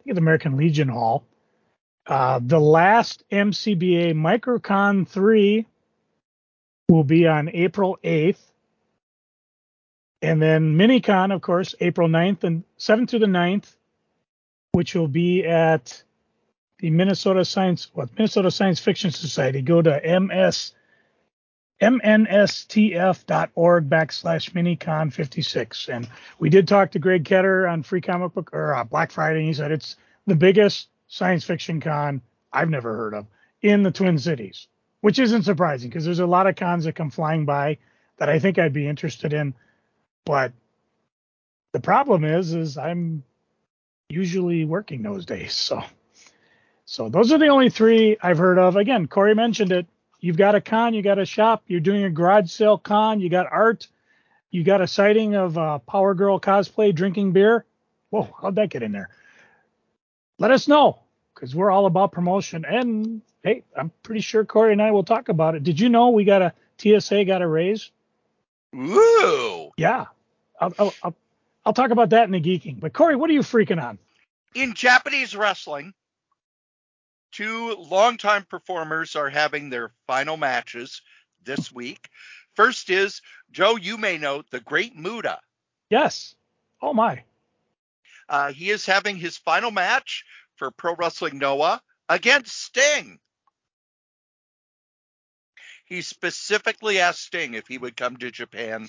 A: I think it's American Legion Hall. Uh, the last MCBA Microcon 3 will be on April 8th. And then Minicon, of course, April 9th and 7th through the 9th, which will be at the Minnesota Science, what Minnesota Science Fiction Society. Go to MS mnstf.org backslash minicon 56 and we did talk to greg ketter on free comic book or uh, black friday and he said it's the biggest science fiction con i've never heard of in the twin cities which isn't surprising because there's a lot of cons that come flying by that i think i'd be interested in. But the problem is is i'm usually working those days so. So those are the only three i've heard of. Again corey mentioned it You've got a con, you got a shop, you're doing a garage sale con, you got art, you got a sighting of uh, Power Girl cosplay drinking beer. Whoa, how'd that get in there? Let us know because we're all about promotion. And hey, I'm pretty sure Corey and I will talk about it. Did you know we got a TSA got a raise?
B: Ooh.
A: Yeah, I'll, I'll, I'll, I'll talk about that in the geeking. But Corey, what are you freaking on?
B: In Japanese wrestling, two longtime performers are having their final matches this week. First is Joe, you may know the Great Muta.
A: Yes. Oh my.
B: Uh, he is having his final match for Pro Wrestling Noah against Sting. He specifically asked Sting if he would come to Japan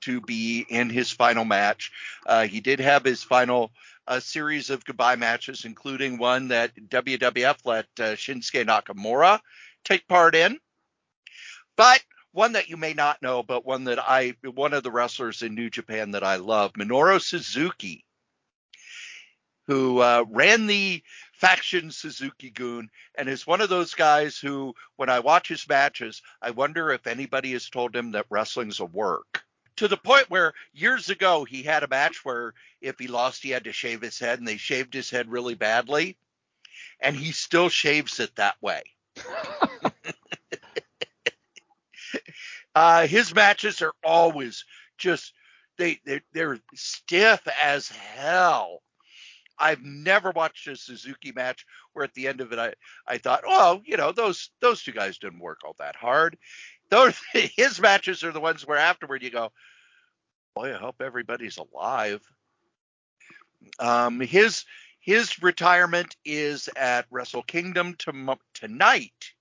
B: to be in his final match. Uh, he did have his final uh, series of goodbye matches, including one that WWF let uh, Shinsuke Nakamura take part in. But one that you may not know, but one that I, one of the wrestlers in New Japan that I love, Minoru Suzuki, who uh, ran the faction Suzuki-gun and is one of those guys who, when I watch his matches, I wonder if anybody has told him that wrestling's a work to the point where years ago he had a match where if he lost he had to shave his head and they shaved his head really badly and he still shaves it that way. uh, his matches are always just they they're, they're stiff as hell. I've never watched a Suzuki match where at the end of it I, I thought, oh, you know, those those two guys didn't work all that hard. Those his matches are the ones where afterward you go, boy, I hope everybody's alive. Um, his his retirement is at Wrestle Kingdom to, tonight.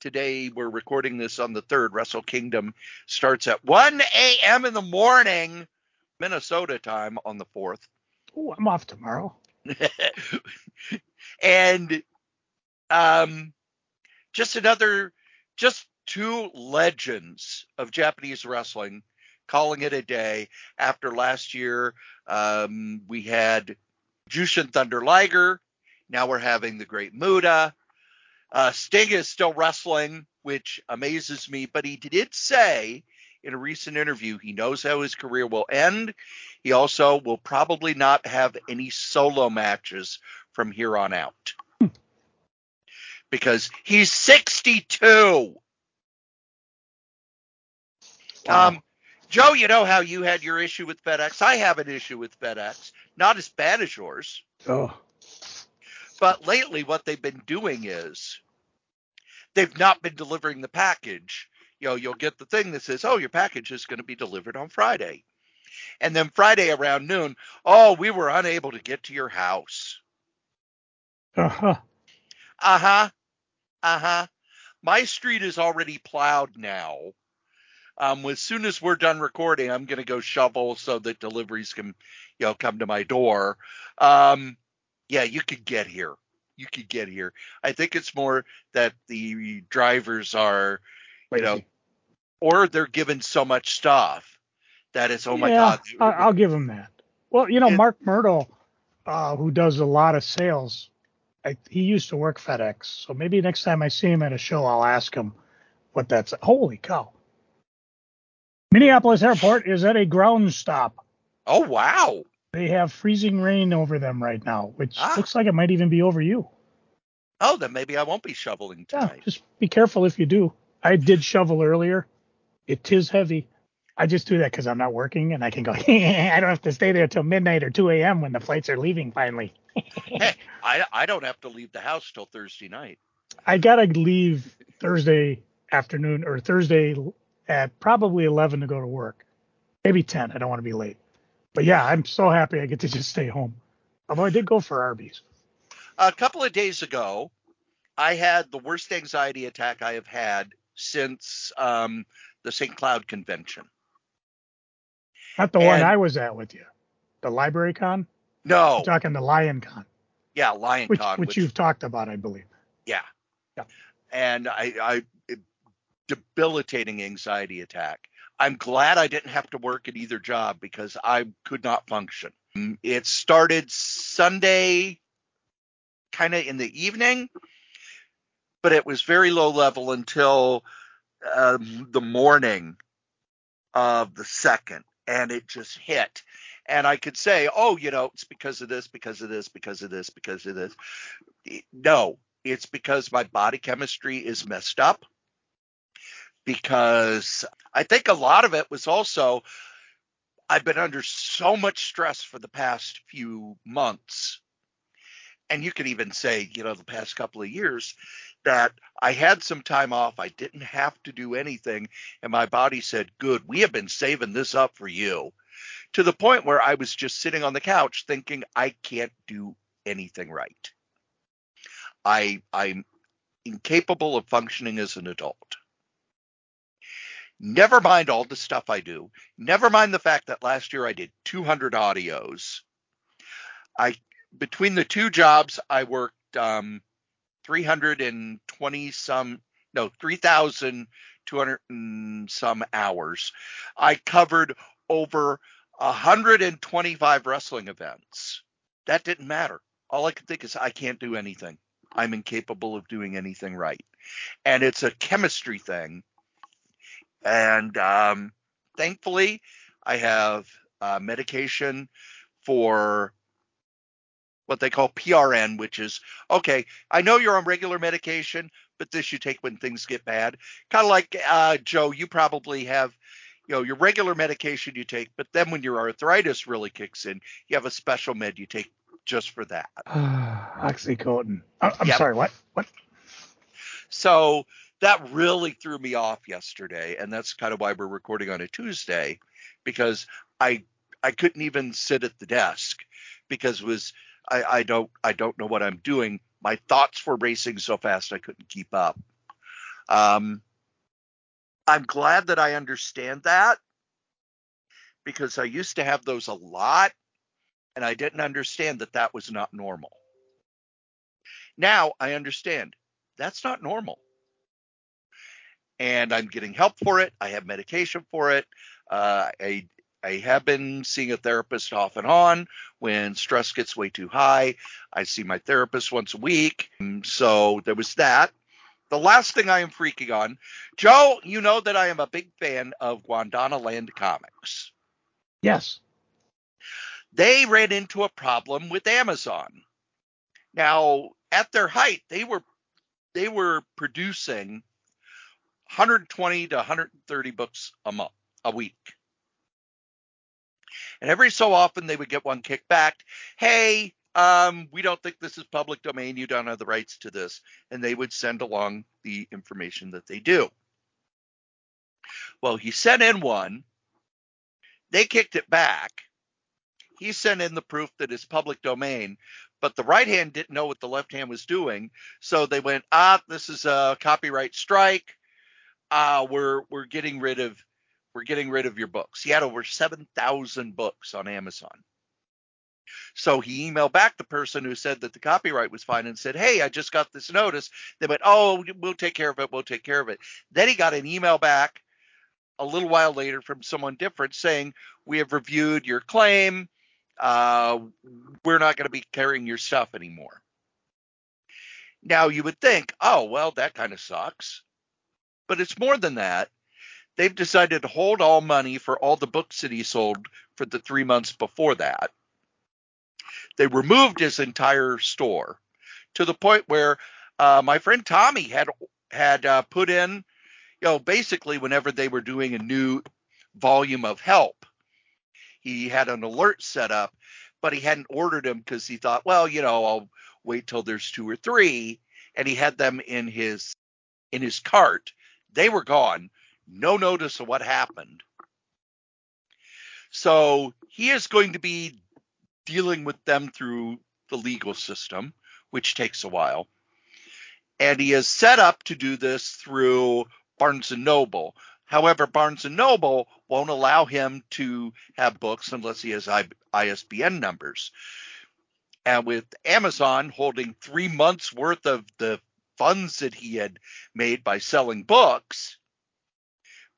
B: Today we're recording this on the third. Wrestle Kingdom starts at 1 a.m. in the morning, Minnesota time on the fourth.
A: Oh, I'm off tomorrow.
B: and um, just another, just two legends of Japanese wrestling calling it a day after last year. Um, we had Jushin Thunder Liger. Now we're having the Great Muta. Uh, Sting is still wrestling, which amazes me, but he did say in a recent interview he knows how his career will end. He also will probably not have any solo matches from here on out because he's 62. Wow. Um, Joe, you know how you had your issue with FedEx. I have an issue with FedEx, not as bad as yours.
A: Oh.
B: But lately, what they've been doing is they've not been delivering the package. You know, you'll get the thing that says, "Oh, your package is going to be delivered on Friday," and then Friday around noon, "Oh, we were unable to get to your house."
A: Uh huh.
B: Uh huh. Uh huh. My street is already plowed now um, as soon as we're done recording, I'm going to go shovel so that deliveries can, you know, come to my door. Um, yeah, you could get here. You could get here. I think it's more that the drivers are, you know, or they're given so much stuff that it's oh my
A: yeah,
B: god.
A: I'll give them that. Well, you know, it, Mark Myrtle, uh, who does a lot of sales, I, he used to work FedEx, so maybe next time I see him at a show, I'll ask him what that's. Holy cow! Minneapolis Airport is at a ground stop.
B: Oh wow!
A: They have freezing rain over them right now, which ah. looks like it might even be over you.
B: Oh, then maybe I won't be shoveling tonight.
A: Yeah, just be careful if you do. I did shovel earlier. It is heavy. I just do that because I'm not working and I can go. I don't have to stay there till midnight or 2 a.m. when the flights are leaving finally.
B: hey, I I don't have to leave the house till Thursday night.
A: I gotta leave Thursday afternoon or Thursday at probably 11 to go to work, maybe 10. I don't want to be late. But yeah, I'm so happy I get to just stay home. Although I did go for Arby's.
B: A couple of days ago, I had the worst anxiety attack I have had since um, the St. Cloud convention.
A: Not the and, one I was at with you. The Library Con?
B: No.
A: You're talking the Lion Con.
B: Yeah, Lion
A: which,
B: Con.
A: Which, which, you've talked about, I believe.
B: Yeah.
A: Yeah.
B: And I, I debilitating anxiety attack. I'm glad I didn't have to work at either job because I could not function. It started Sunday, kind of in the evening, but it was very low level until uh, the morning of the second, and it just hit. And I could say, oh, you know, it's because of this, because of this, because of this, because of this. No, it's because my body chemistry is messed up because I think a lot of it was also I've been under so much stress for the past few months. And you could even say, you know, the past couple of years that I had some time off. I didn't have to do anything. And my body said, good, we have been saving this up for you. To the point where I was just sitting on the couch thinking, I can't do anything right. I, I'm incapable of functioning as an adult. Never mind all the stuff I do. Never mind the fact that last year I did 200 audios. I between the two jobs I worked um, 320 some no 3,200 some hours. I covered over 125 wrestling events. That didn't matter. All I could think is I can't do anything. I'm incapable of doing anything right. And it's a chemistry thing and um, thankfully, I have uh, medication for what they call PRN, which is okay. I know you're on regular medication, but this you take when things get bad. Kind of like uh, Joe, you probably have, you know, your regular medication you take, but then when your arthritis really kicks in, you have a special med you take just for that.
A: Oxycodone. Oh, I'm
B: Yep.
A: sorry. What? What?
B: So that really threw me off yesterday, and that's kind of why we're recording on a Tuesday, because I I couldn't even sit at the desk because was I, I don't I don't know what I'm doing. My thoughts were racing so fast I couldn't keep up. Um, I'm glad that I understand that because I used to have those a lot, and I didn't understand that that was not normal. Now I understand that's not normal and I'm getting help for it. I have medication for it. Uh, I I have been seeing a therapist off and on when stress gets way too high. I see my therapist once a week. So there was that. The last thing I am freaking on, Joe, you know that I am a big fan of Gwandanaland Comics.
A: Yes.
B: They ran into a problem with Amazon. Now, at their height, they were they were producing 120 to 130 books a month, a week. And every so often they would get one kicked back. Hey, um, we don't think this is public domain. You don't have the rights to this. And they would send along the information that they do. Well, he sent in one. They kicked it back. He sent in the proof that it's public domain, but the right hand didn't know what the left hand was doing. So they went, ah, this is a copyright strike uh, we're we're getting rid of we're getting rid of your books. He had over seven thousand books on Amazon. So he emailed back the person who said that the copyright was fine and said, Hey, I just got this notice. They went, Oh, we'll take care of it. We'll take care of it. Then he got an email back a little while later from someone different saying, We have reviewed your claim. Uh, we're not going to be carrying your stuff anymore. Now you would think, Oh, well, that kind of sucks but it's more than that. They've decided to hold all money for all the books that he sold for the three months before that. They removed his entire store to the point where uh, my friend Tommy had had uh, put in, you know, basically whenever they were doing a new volume of Help, he had an alert set up, but he hadn't ordered them because he thought, well, you know, I'll wait till there's two or three, and he had them in his in his cart they were gone. No notice of what happened. So he is going to be dealing with them through the legal system, which takes a while. And he is set up to do this through Barnes and Noble. However, Barnes and Noble won't allow him to have books unless he has ISBN numbers. And with Amazon holding three months worth of the funds that he had made by selling books,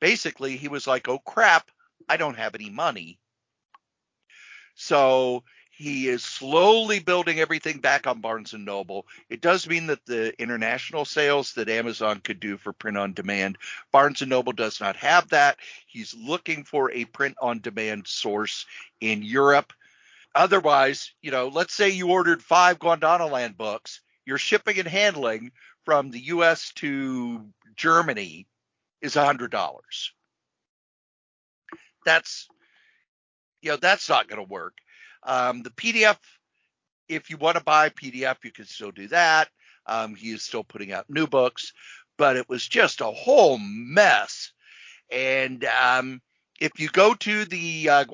B: basically he was like, oh crap, I don't have any money. So he is slowly building everything back on Barnes and Noble. It does mean that the international sales that Amazon could do for print on demand, Barnes and Noble does not have that. He's looking for a print on demand source in Europe. Otherwise, you know, let's say you ordered five Gwandanaland books your shipping and handling from the US to Germany is $100. That's you know that's not going to work. Um, the PDF, if you want to buy PDF, you can still do that. Um, he is still putting out new books, but it was just a whole mess. And um, if you go to the uh,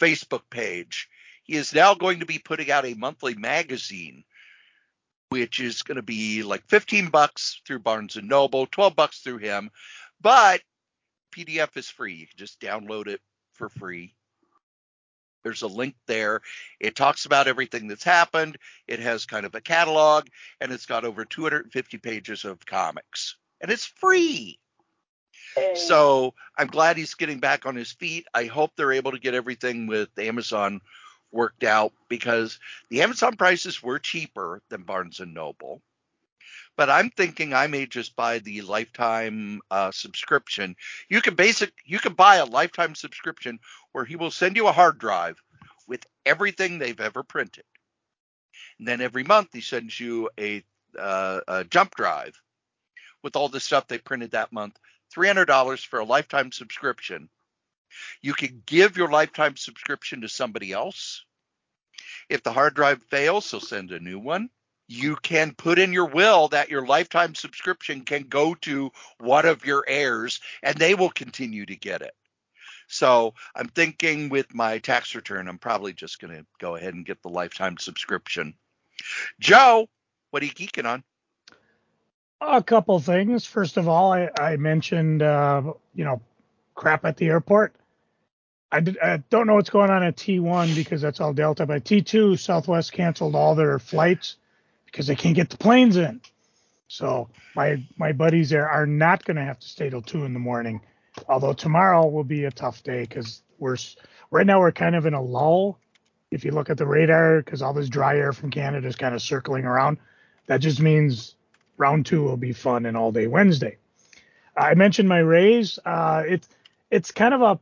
B: Facebook page, he is now going to be putting out a monthly magazine which is going to be like 15 bucks through Barnes and Noble, 12 bucks through him, but PDF is free. You can just download it for free. There's a link there. It talks about everything that's happened. It has kind of a catalog and it's got over 250 pages of comics and it's free. So I'm glad he's getting back on his feet. I hope they're able to get everything with Amazon worked out because the Amazon prices were cheaper than Barnes and Noble. But I'm thinking I may just buy the lifetime uh, subscription. You can basic you can buy a lifetime subscription where he will send you a hard drive with everything they've ever printed. And then every month he sends you a, uh, a jump drive with all the stuff they printed that month. $300 for a lifetime subscription. You can give your lifetime subscription to somebody else. If the hard drive fails, they'll send a new one. You can put in your will that your lifetime subscription can go to one of your heirs and they will continue to get it. So I'm thinking with my tax return, I'm probably just going to go ahead and get the lifetime subscription. Joe, what are you geeking on?
A: A couple things. First of all, I, I mentioned, uh, you know, crap at the airport. I, did, I don't know what's going on at T1 because that's all Delta, but T2, Southwest canceled all their flights because they can't get the planes in. So my my buddies there are not going to have to stay till two in the morning. Although tomorrow will be a tough day because we're right now we're kind of in a lull. If you look at the radar, because all this dry air from Canada is kind of circling around, that just means round two will be fun and all day Wednesday. I mentioned my raise. Uh, it's it's kind of a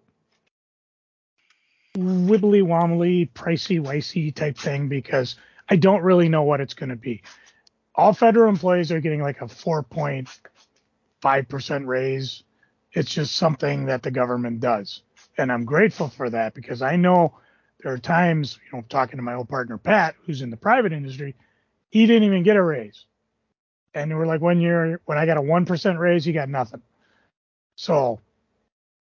A: wibbly wobbly, pricey wicey type thing because I don't really know what it's going to be. All federal employees are getting like a 4.5% raise. It's just something that the government does. And I'm grateful for that because I know there are times, you know, talking to my old partner Pat, who's in the private industry, he didn't even get a raise. And we're like, one year, when I got a 1% raise, he got nothing. So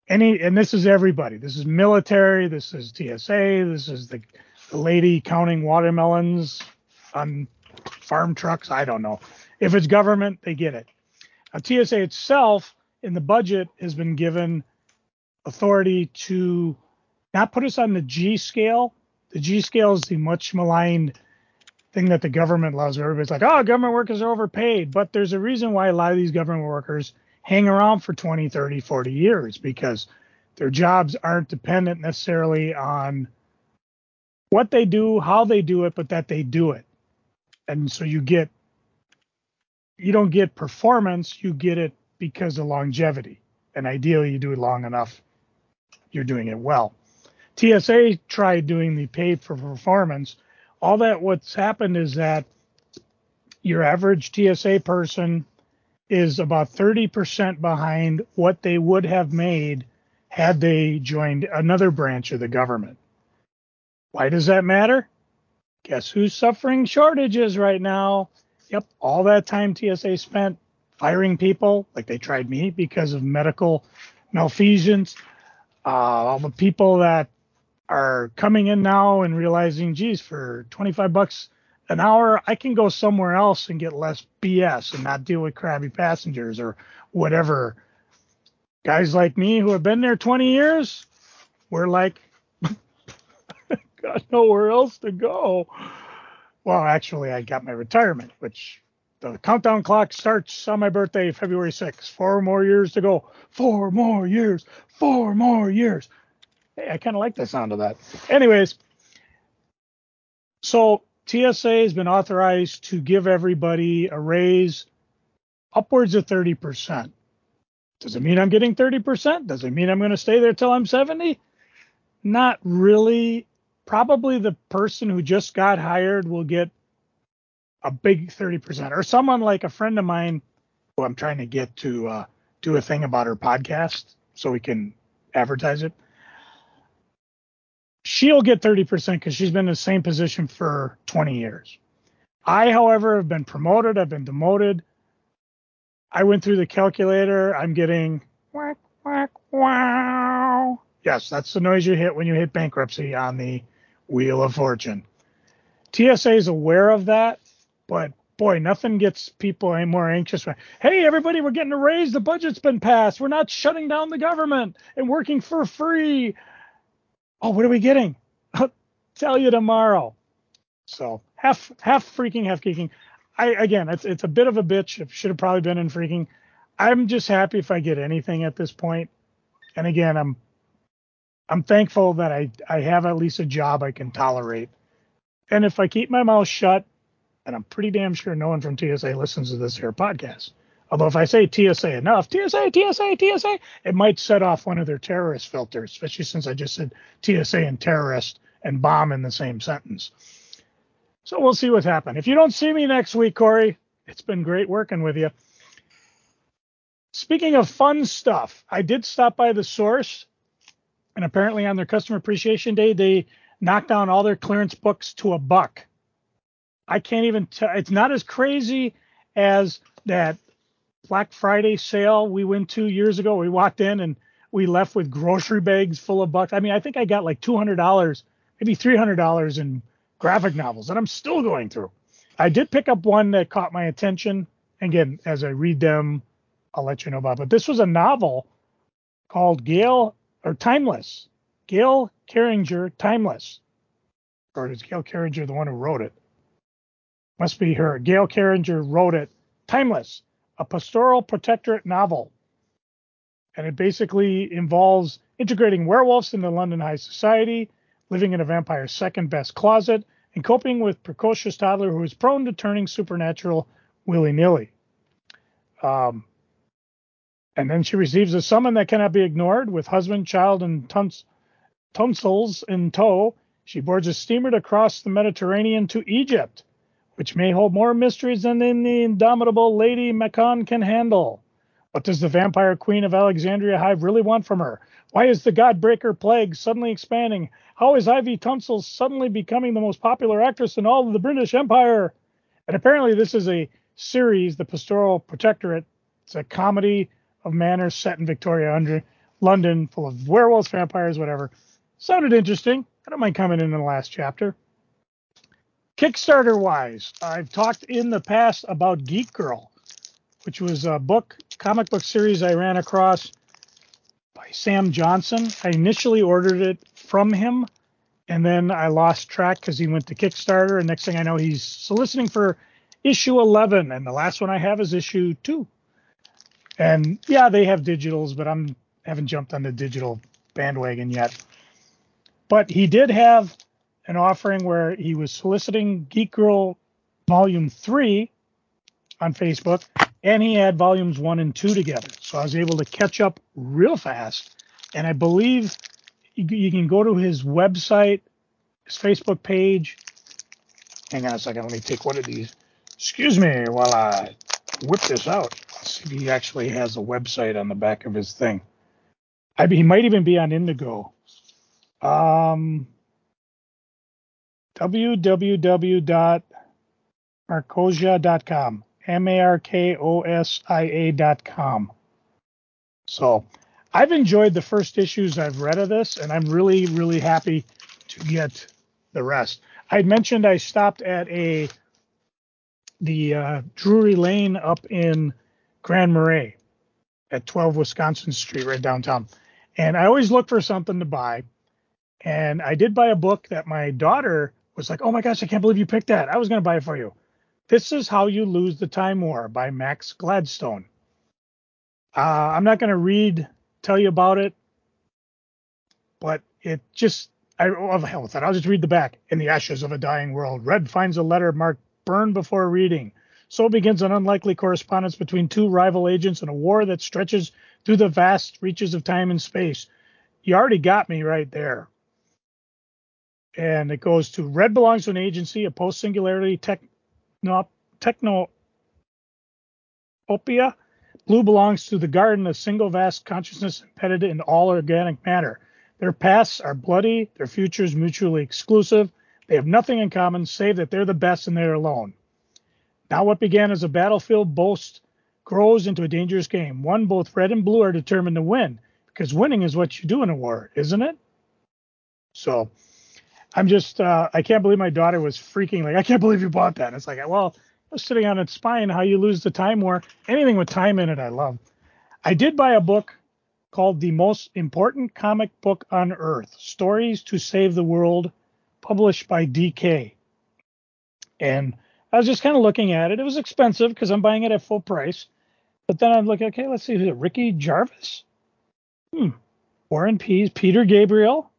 A: any and this is everybody. This is military. This is TSA. This is the, the lady counting watermelons on farm trucks. I don't know. If it's government, they get it. Now, TSA itself in the budget has been given authority to not put us on the G scale. The G scale is the much maligned thing that the government loves. Everybody's like, oh, government workers are overpaid. But there's a reason why a lot of these government workers hang around for 20, 30, 40 years because their jobs aren't dependent necessarily on what they do, how they do it, but that they do it. And so you get, you don't get performance, you get it because of longevity. And ideally, you do it long enough, you're doing it well. TSA tried doing the pay for performance. All that what's happened is that your average TSA person is about 30% behind what they would have made had they joined another branch of the government. Why does that matter? Guess who's suffering shortages right now? Yep, all that time TSA spent firing people, like they tried me because of medical malfeasance. Uh, all the people that are coming in now and realizing, geez, for 25 bucks an hour, I can go somewhere else and get less BS and not deal with crabby passengers or whatever. Guys like me who have been there 20 years, we're like, got nowhere else to go. Well, actually, I got my retirement, which the countdown clock starts on my birthday, February 6th. Four more years to go. Four more years. Four more years. Hey, I kind of like the sound of that. Anyways, so TSA has been authorized to give everybody a raise upwards of 30%. Does it mean I'm getting 30%? Does it mean I'm going to stay there till I'm 70? Not really. Probably the person who just got hired will get a big 30%. Or someone like a friend of mine who I'm trying to get to uh, do a thing about her podcast so we can advertise it she'll get 30% because she's been in the same position for 20 years. I, however, have been promoted, I've been demoted. I went through the calculator. I'm getting whack, whack, wow. Yes, that's the noise you hit when you hit bankruptcy on the Wheel of Fortune. TSA is aware of that, but boy, nothing gets people any more anxious. Hey, everybody, we're getting a raise. The budget's been passed. We're not shutting down the government and working for free oh, what are we getting? Tell you tomorrow. So half half freaking, half geeking. I again, it's it's a bit of a bitch. It should have probably been in freaking. I'm just happy if I get anything at this point. And again, I'm I'm thankful that I I have at least a job I can tolerate. And if I keep my mouth shut, and I'm pretty damn sure no one from TSA listens to this here podcast. Although if I say TSA enough, TSA, TSA, TSA, it might set off one of their terrorist filters, especially since I just said TSA and terrorist and bomb in the same sentence. So we'll see what's happened. If you don't see me next week, Corey, it's been great working with you. Speaking of fun stuff, I did stop by the source, and apparently on their customer appreciation day, they knocked down all their clearance books to a buck. I can't even tell. It's not as crazy as that Black Friday sale we went two years ago. We walked in and we left with grocery bags full of bucks. I mean, I think I got like $200, maybe $300 in graphic novels that I'm still going through. I did pick up one that caught my attention. Again, as I read them, I'll let you know about. But this was a novel called Gail or Timeless. Gail Carriger, Timeless. Or is Gail Carriger the one who wrote it? Must be her. Gail Carriger wrote it. Timeless, a Parasol Protectorate novel. And it basically involves integrating werewolves into London high society, living in a vampire's second best closet, and coping with precocious toddler who is prone to turning supernatural willy nilly. Um, and then she receives a summon that cannot be ignored with husband, child, and tons, Tunstells in tow. She boards a steamer to cross the Mediterranean to Egypt, which may hold more mysteries than the indomitable Lady Maccon can handle. What does the vampire queen of Alexandria Hive really want from her? Why is the Godbreaker plague suddenly expanding? How is Ivy Tunstell suddenly becoming the most popular actress in all of the British Empire? And apparently, this is a series, The Parasol Protectorate. It's a comedy of manners set in Victoria under London, full of werewolves, vampires, whatever. Sounded interesting. I don't mind coming in the last chapter. Kickstarter wise, I've talked in the past about Geek Girl, which was a book, comic book series I ran across by Sam Johnson. I initially ordered it from him, and then I lost track because he went to Kickstarter. And next thing I know, he's soliciting for issue 11, and the last one I have is issue two. And yeah, they have digitals, but I'm haven't jumped on the digital bandwagon yet. But he did have an offering where he was soliciting Geek Girl Volume 3 on Facebook, and he had volumes 1 and 2 together. So I was able to catch up real fast. And I believe you, can go to his website, his Facebook page. Hang on a second, let me take one of these. Excuse me while I whip this out. Let's see if he actually has a website on the back of his thing. I mean, he might even be on Indigo. Um, www.markosia.com. M A R K O S I A.com. So I've enjoyed the first issues I've read of this, and I'm really, really happy to get the rest. I mentioned I stopped at a the uh, Drury Lane up in Grand Marais at 12 Wisconsin Street, right downtown. And I always look for something to buy. And I did buy a book that my daughter was like, "Oh my gosh, I can't believe you picked that. I was going to buy it for you." This is How You Lose the Time War by Max Gladstone. Uh, I'm not going to read, tell you about it, but it just, I, oh, hell with that. I'll just read the back. In the ashes of a dying world, Red finds a letter marked burn before reading. So begins an unlikely correspondence between two rival agents in a war that stretches through the vast reaches of time and space. You already got me right there and it goes to red belongs to an agency, a post singularity techno techno opia. Blue belongs to the garden, a single vast consciousness embedded in all organic matter. Their pasts are bloody, their futures mutually exclusive. They have nothing in common save that they're the best and they're alone. Now, what began as a battlefield boast grows into a dangerous game. One, both red and blue are determined to win because winning is what you do in a war, isn't it? So, I'm just uh, I can't believe my daughter was freaking like I can't believe you bought that. And it's like well, I was sitting on its spine. How you lose the time war? Anything with time in it, I love. I did buy a book called The Most Important Comic Book on Earth: Stories to Save the World, published by DK. And I was just kind of looking at it. It was expensive because I'm buying it at full price. But then I'm looking, okay, let's see, who's it? Ricky Gervais? Hmm. Warren Pease, Peter Gabriel,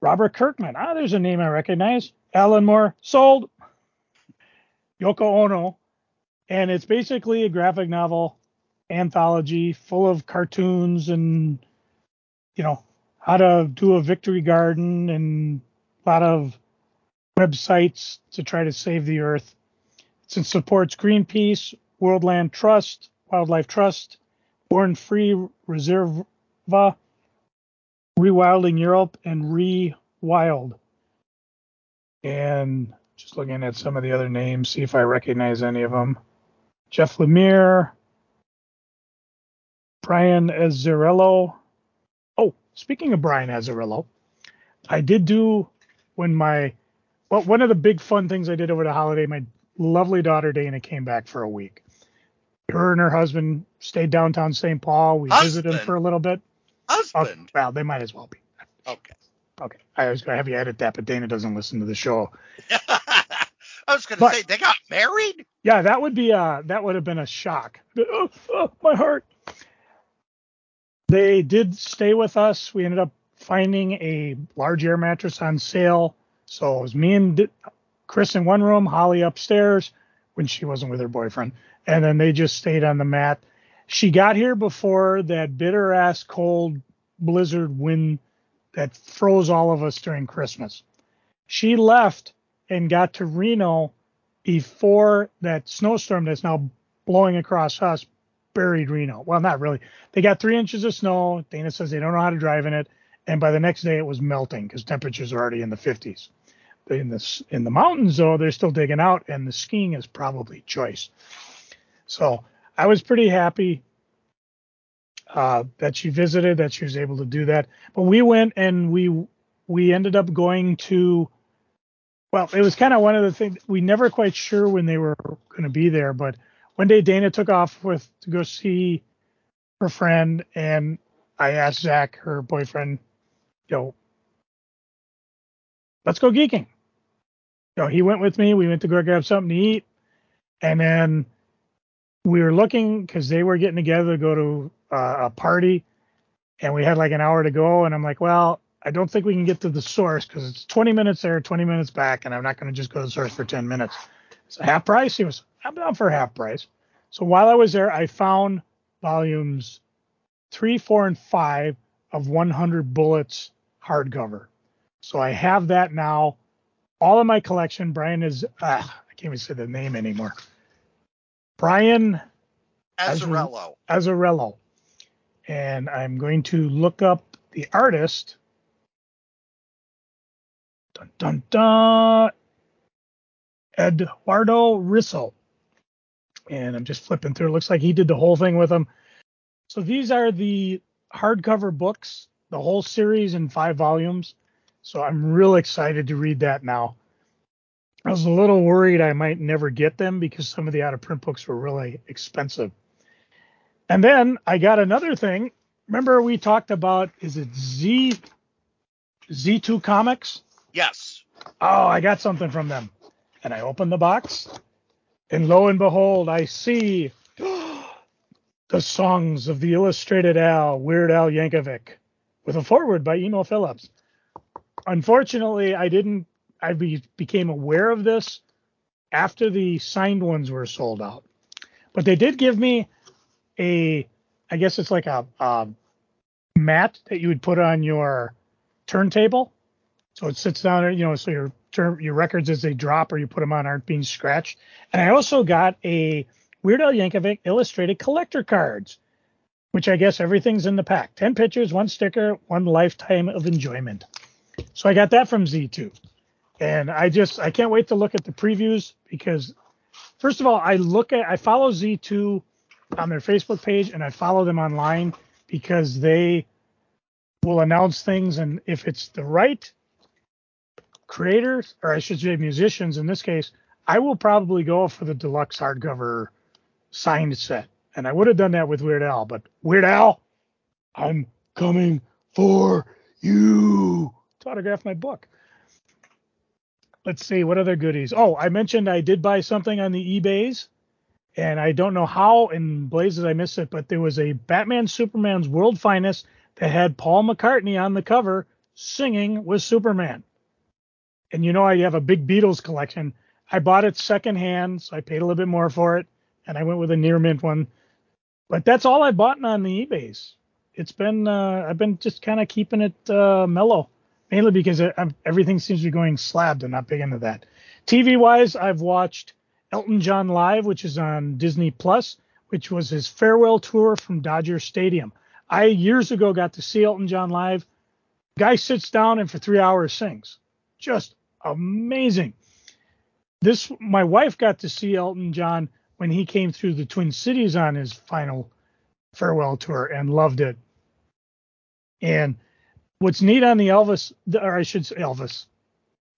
A: Robert Kirkman. Ah, there's a name I recognize. Alan Moore. Sold. Yoko Ono. And it's basically a graphic novel anthology full of cartoons and, you know, how to do a victory garden and a lot of websites to try to save the earth. It supports Greenpeace, World Land Trust, Wildlife Trust, Born Free Reserva, Rewilding Europe, and Rewild. And just looking at some of the other names, see if I recognize any of them. Jeff Lemire, Brian Azzarello. Oh, speaking of Brian Azzarello, I did do when my well, one of the big fun things I did over the holiday, my lovely daughter Dana came back for a week. Her and her husband stayed downtown St. Paul. We visited them for a little bit.
B: Husband.
A: Well, they might as well be.
B: Okay.
A: Okay. I was going to have you edit that, but Dana doesn't listen to the show.
B: I was going to say they got married.
A: Yeah, that would be uh that would have been a shock. Oh, oh, my heart. They did stay with us. We ended up finding a large air mattress on sale. So it was me and Chris in one room, Holly upstairs when she wasn't with her boyfriend, and then they just stayed on the mat. She got here before that bitter ass cold blizzard wind that froze all of us during Christmas. She left and got to Reno before that snowstorm that's now blowing across us buried Reno. Well, not really. They got three inches of snow. Dana says they don't know how to drive in it, and by the next day it was melting because temperatures are already in the 50s. In the in the mountains though, they're still digging out, and the skiing is probably choice. So I was pretty happy uh, that she visited, that she was able to do that. But we went and we we ended up going to well, it was kind of one of the things we never quite sure when they were going to be there, but one day Dana took off with to go see her friend, and I asked Zach, her boyfriend, know, let's go geeking. Know, he went with me. We went to go grab something to eat, and then we were looking because they were getting together to go to uh, a party, and we had like an hour to go. And I'm like, well, I don't think we can get to the source because it's 20 minutes there, 20 minutes back, and I'm not going to just go to the source for 10 minutes. It's a half price. He was, I'm down for half price. So while I was there, I found volumes three, four, and five of 100 Bullets hardcover. So I have that now. All of my collection. Brian is, ah, I can't even say the name anymore. Brian
B: Azzarello.
A: Azzarello. And I'm going to look up the artist. Dun dun dun. Eduardo Risso. And I'm just flipping through. It looks like he did the whole thing with him. So these are the hardcover books, the whole series in five volumes. So I'm real excited to read that now. I was a little worried I might never get them because some of the out of print books were really expensive. And then I got another thing. Remember we talked about is it Z Z2 Comics?
B: Yes.
A: Oh, I got something from them. And I opened the box, and lo and behold, I see the songs of the Illustrated Al, Weird Al Yankovic, with a foreword by Emo Philips. Unfortunately, I didn't. I be, became aware of this after the signed ones were sold out. But they did give me a, I guess it's like a, a mat that you would put on your turntable. So it sits down, you know, so your turn, your records as they drop or you put them on aren't being scratched. And I also got a Weird Al Yankovic illustrated collector cards, which I guess everything's in the pack. 10 pictures, one sticker, one lifetime of enjoyment. So I got that from Z2. And I just, I can't wait to look at the previews because, first of all, I look at, I follow Z2 on their Facebook page and I follow them online because they will announce things. And if it's the right creators, or I should say musicians in this case, I will probably go for the deluxe hardcover signed set. And I would have done that with Weird Al, but Weird Al, I'm coming for you to autograph my book. Let's see what other goodies. Oh, I mentioned I did buy something on the eBays, and I don't know how in blazes I missed it, but there was a Batman Superman's World Finest that had Paul McCartney on the cover singing with Superman. And you know I have a big Beatles collection. I bought it secondhand, so I paid a little bit more for it, and I went with a near mint one. But that's all I bought on the eBays. It's been uh, I've been just kind of keeping it uh, mellow mainly because I'm, everything seems to be going slabbed. I'm not big into that. TV wise, I've watched Elton John live, which is on Disney Plus, which was his farewell tour from Dodger Stadium. I years ago got to see Elton John live. Guy sits down and for three hours sings. Just amazing. This my wife got to see Elton John when he came through the Twin Cities on his final farewell tour and loved it. And what's neat on the Elvis, or I should say Elvis,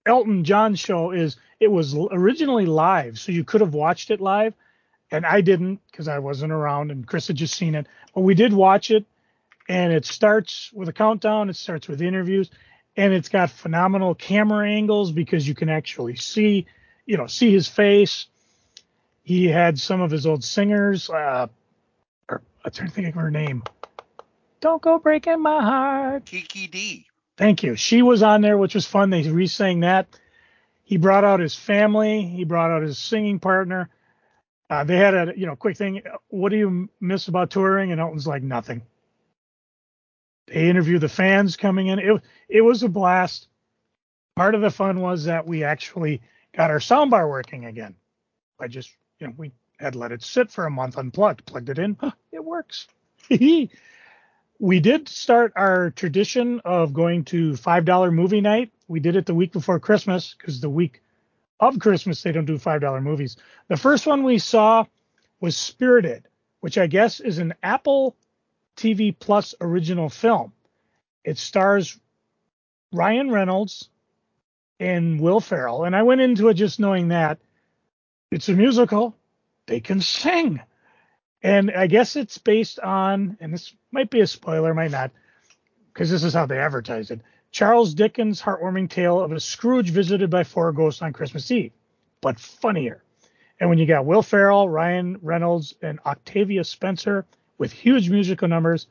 A: Elton John show is it was originally live, so you could have watched it live, and I didn't because I wasn't around, and Chris had just seen it. But we did watch it, and it starts with a countdown. It starts with interviews, and it's got phenomenal camera angles because you can actually see, you know, see his face. He had some of his old singers. Uh, I'm trying to think of her name. Don't go breaking my heart.
B: Kiki Dee
A: Thank you. She was on there, which was fun. They re-sang that. He brought out his family. He brought out his singing partner. Uh, they had a you know quick thing. What do you miss about touring? And Elton's like nothing. They interview the fans coming in. It it was a blast. Part of the fun was that we actually got our soundbar working again. I just you know we had let it sit for a month unplugged, plugged it in. It works. we did start our tradition of going to five dollar movie night. We did it the week before Christmas because the week of Christmas they don't do five dollar movies. The first one we saw was Spirited, which I guess is an Apple TV Plus original film. It stars Ryan Reynolds and Will Ferrell, and I went into it just knowing that it's a musical. They can sing. And I guess it's based on, and this might be a spoiler, might not, because this is how they advertise it. Charles Dickens' heartwarming tale of a Scrooge visited by four ghosts on Christmas Eve, but funnier. And when you got Will Ferrell, Ryan Reynolds, and Octavia Spencer with huge musical numbers,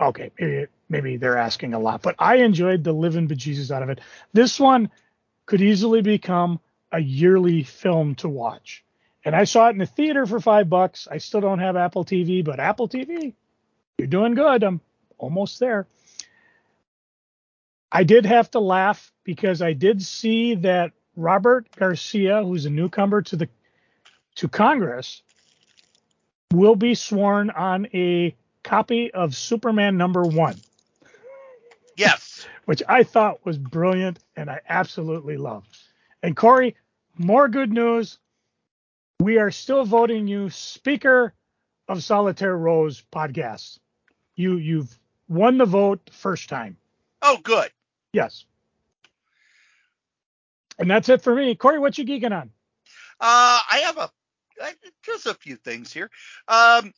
A: okay, maybe, maybe they're asking a lot, but I enjoyed the living bejesus out of it. This one could easily become a yearly film to watch. And I saw it in the theater for five bucks. I still don't have Apple TV, but Apple TV, you're doing good. I'm almost there. I did have to laugh because I did see that Robert Garcia, who's a newcomer to the to Congress, will be sworn on a copy of Superman number one.
B: Yes.
A: Which I thought was brilliant and I absolutely love. And Corey, more good news we are still voting you Speaker of Solitaire Rose podcast. You you've won the vote the first time.
B: Oh, good.
A: Yes. And that's it for me. Corey, what you geeking on?
B: Uh, I have a just a few things here. Um,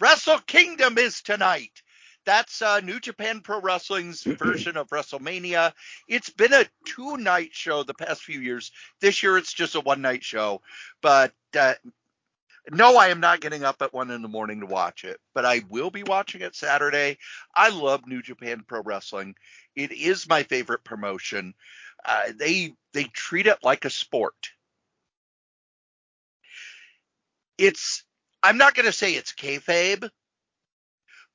B: Wrestle Kingdom is tonight. That's uh, New Japan Pro Wrestling's version of WrestleMania. It's been a two night show the past few years. This year it's just a one night show. But uh, no, I am not getting up at one in the morning to watch it, but I will be watching it Saturday. I love New Japan Pro Wrestling. It is my favorite promotion. Uh, they they treat it like a sport. It's I'm not going to say it's kayfabe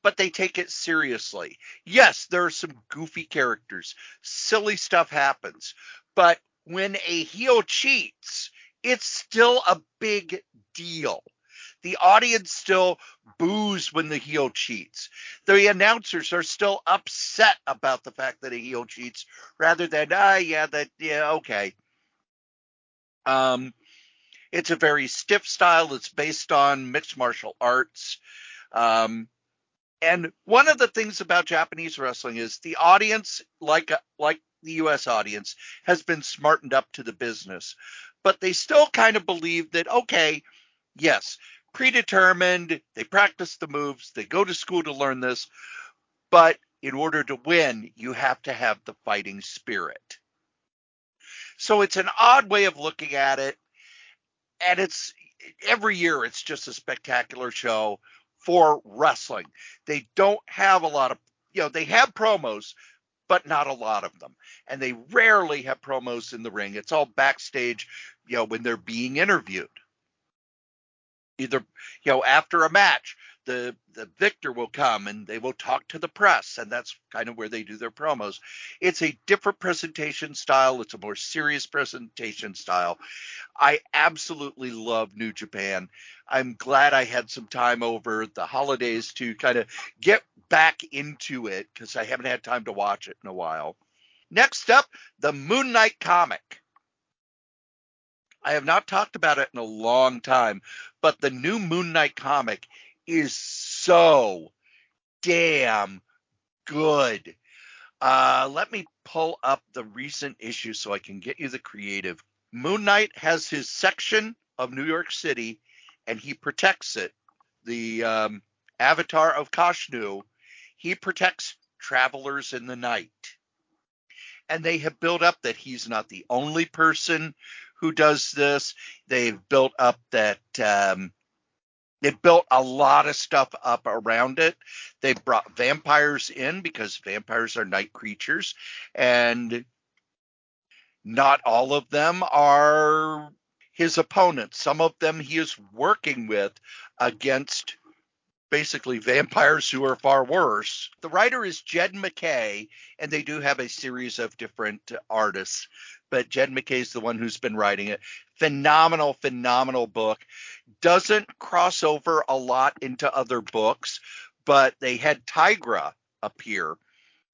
B: but they take it seriously. Yes, there are some goofy characters. Silly stuff happens. But when a heel cheats, it's still a big deal. The audience still boos when the heel cheats. The announcers are still upset about the fact that a heel cheats rather than, ah, yeah, that, yeah, okay. Um, it's a very stiff style. It's based on mixed martial arts. Um, and one of the things about Japanese wrestling is the audience, like like the U.S. audience, has been smartened up to the business, but they still kind of believe that okay, yes, predetermined. They practice the moves. They go to school to learn this, but in order to win, you have to have the fighting spirit. So it's an odd way of looking at it, and it's every year it's just a spectacular show for wrestling. They don't have a lot of, you know, they have promos, but not a lot of them. And they rarely have promos in the ring. It's all backstage, you know, when they're being interviewed. Either you know after a match the the victor will come and they will talk to the press and that's kind of where they do their promos. It's a different presentation style. It's a more serious presentation style. I absolutely love new japan. I'm glad i had some time over the holidays to kind of get back into it because i haven't had time to watch it in a while. Next up the moon knight comic I have not talked about it in a long time, but the new Moon Knight comic is so damn good. Uh, let me pull up the recent issue so I can get you the creative. Moon Knight has his section of New York City and he protects it. The um, avatar of Khonshu, he protects travelers in the night. And they have built up that he's not the only person who does this. They've built up that um, they built a lot of stuff up around it. They brought vampires in because vampires are night creatures, and not all of them are his opponents. Some of them he is working with against basically vampires who are far worse. The writer is Jed MacKay, and they do have a series of different artists, but Jed is the one who's been writing it. Phenomenal, phenomenal book. Doesn't cross over a lot into other books, but they had Tigra appear.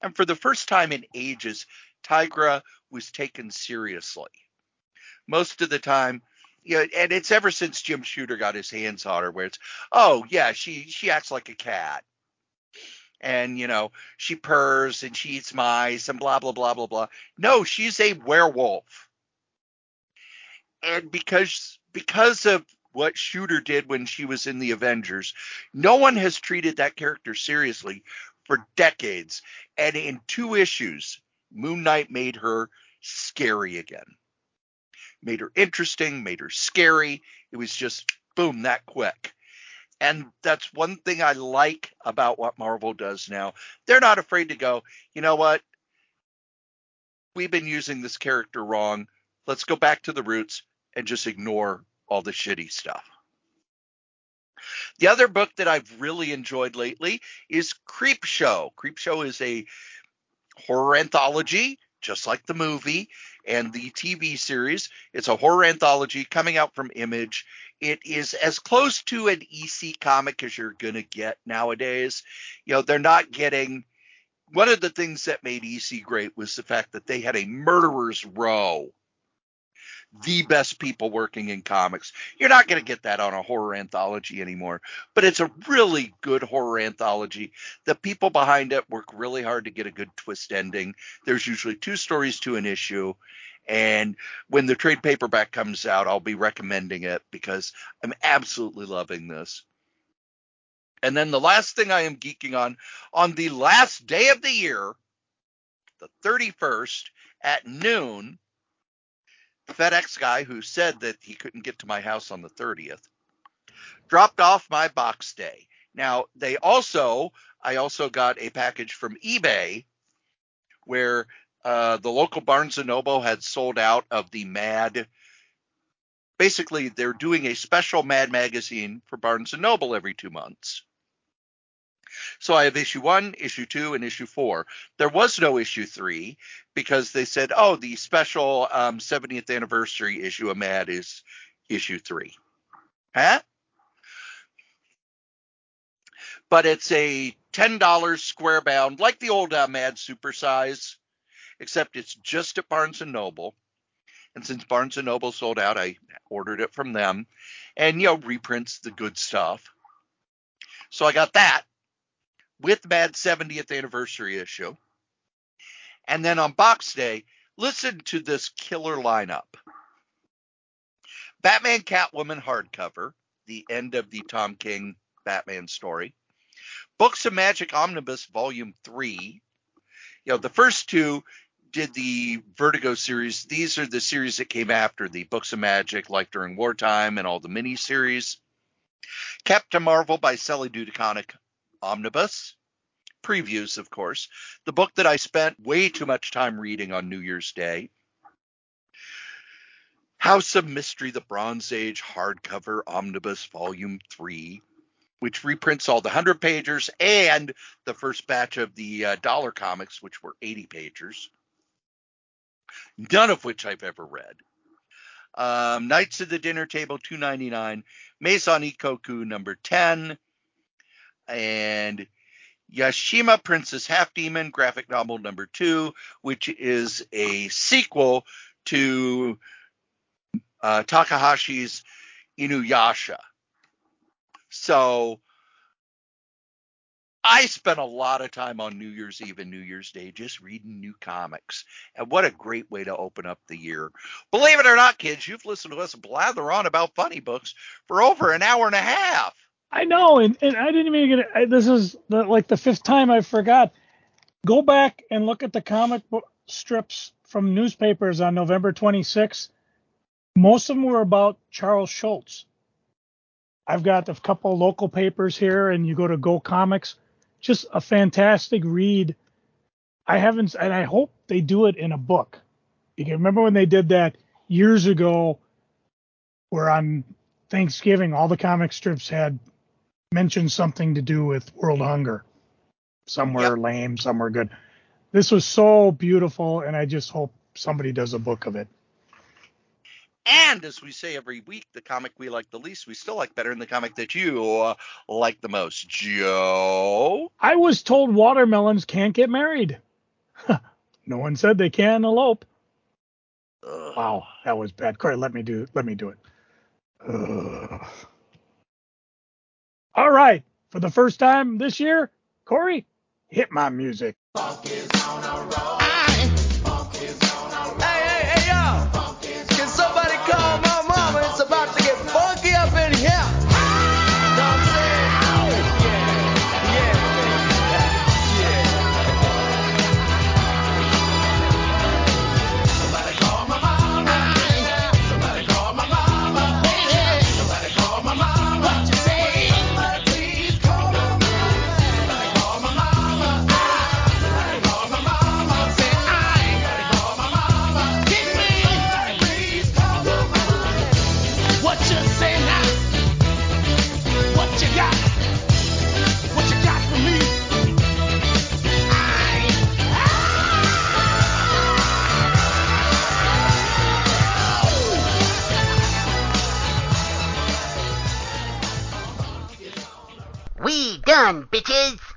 B: And for the first time in ages, Tigra was taken seriously. Most of the time, you know, and it's ever since Jim Shooter got his hands on her, where it's, oh yeah, she she acts like a cat, and you know she purrs and she eats mice and blah blah blah blah blah. No, she's a werewolf, and because because of what Shooter did when she was in the Avengers, no one has treated that character seriously for decades, and in two issues, Moon Knight made her scary again made her interesting, made her scary. It was just boom that quick. And that's one thing I like about what Marvel does now. They're not afraid to go, you know what? We've been using this character wrong. Let's go back to the roots and just ignore all the shitty stuff. The other book that I've really enjoyed lately is Creepshow. Creep Show is a horror anthology, just like the movie and the TV series. It's a horror anthology coming out from Image. It is as close to an EC comic as you're going to get nowadays. You know, they're not getting. One of the things that made EC great was the fact that they had a murderer's row the best people working in comics. You're not going to get that on a horror anthology anymore, but it's a really good horror anthology. The people behind it work really hard to get a good twist ending. There's usually two stories to an issue. And when the trade paperback comes out, I'll be recommending it because I'm absolutely loving this. And then the last thing I am geeking on on the last day of the year, the 31st at noon, FedEx guy who said that he couldn't get to my house on the 30th dropped off my box day. Now, they also, I also got a package from eBay where uh, the local Barnes and Noble had sold out of the Mad. Basically, they're doing a special Mad magazine for Barnes and Noble every two months. So I have issue one, issue two, and issue four. There was no issue three because they said, oh, the special um, 70th anniversary issue of Mad is issue three. Huh? But it's a $10 square bound, like the old uh, Mad Supersize, except it's just at Barnes Noble. And since Barnes Noble sold out, I ordered it from them. And, you know, reprints the good stuff. So I got that with Mad 70th anniversary issue. And then on Box Day, listen to this killer lineup Batman Catwoman hardcover, the end of the Tom King Batman story. Books of Magic Omnibus Volume 3. You know, the first two did the Vertigo series. These are the series that came after the Books of Magic, like during wartime and all the mini series. Captain Marvel by Kelly Sue DeConnick Omnibus. Previews, of course. The book that I spent way too much time reading on New Year's Day. House of Mystery, the Bronze Age hardcover omnibus volume 3, which reprints all the 100 pagers and the first batch of the uh, dollar comics, which were 80 pagers, none of which I've ever read. Um, Knights of the Dinner Table 299, Maison Ikkoku number 10, and Yashahime Princess Half Demon graphic novel number 2, which is a sequel to uh, Takahashi's Inuyasha. So I spent a lot of time on New Year's Eve and New Year's Day just reading new comics. And what a great way to open up the year. Believe it or not, kids, you've listened to us blather on about funny books for over an hour and a half.
A: I know, and, and I didn't even get it. I, this is the, like the fifth time I forgot. Go back and look at the comic book strips from newspapers on November 26th. Most of them were about Charles Schulz. I've got a couple local papers here, and you go to Go Comics. Just a fantastic read. I haven't, and I hope they do it in a book. You can remember when they did that years ago, where on Thanksgiving all the comic strips had mentioned something to do with world hunger. Some were
B: Yep.
A: lame, some were good. This was so beautiful, and I just hope somebody does a book of it.
B: And as we say every week, the comic we like the least, we still like better than the comic that you uh, like the most. Joe?
A: I was told watermelons can't get married. no one said they can elope.
B: Ugh.
A: Wow, that was bad. Corey, let me do let me do it. Ugh. All right, for the first time this year, Corey, hit my music.
F: Done, bitches!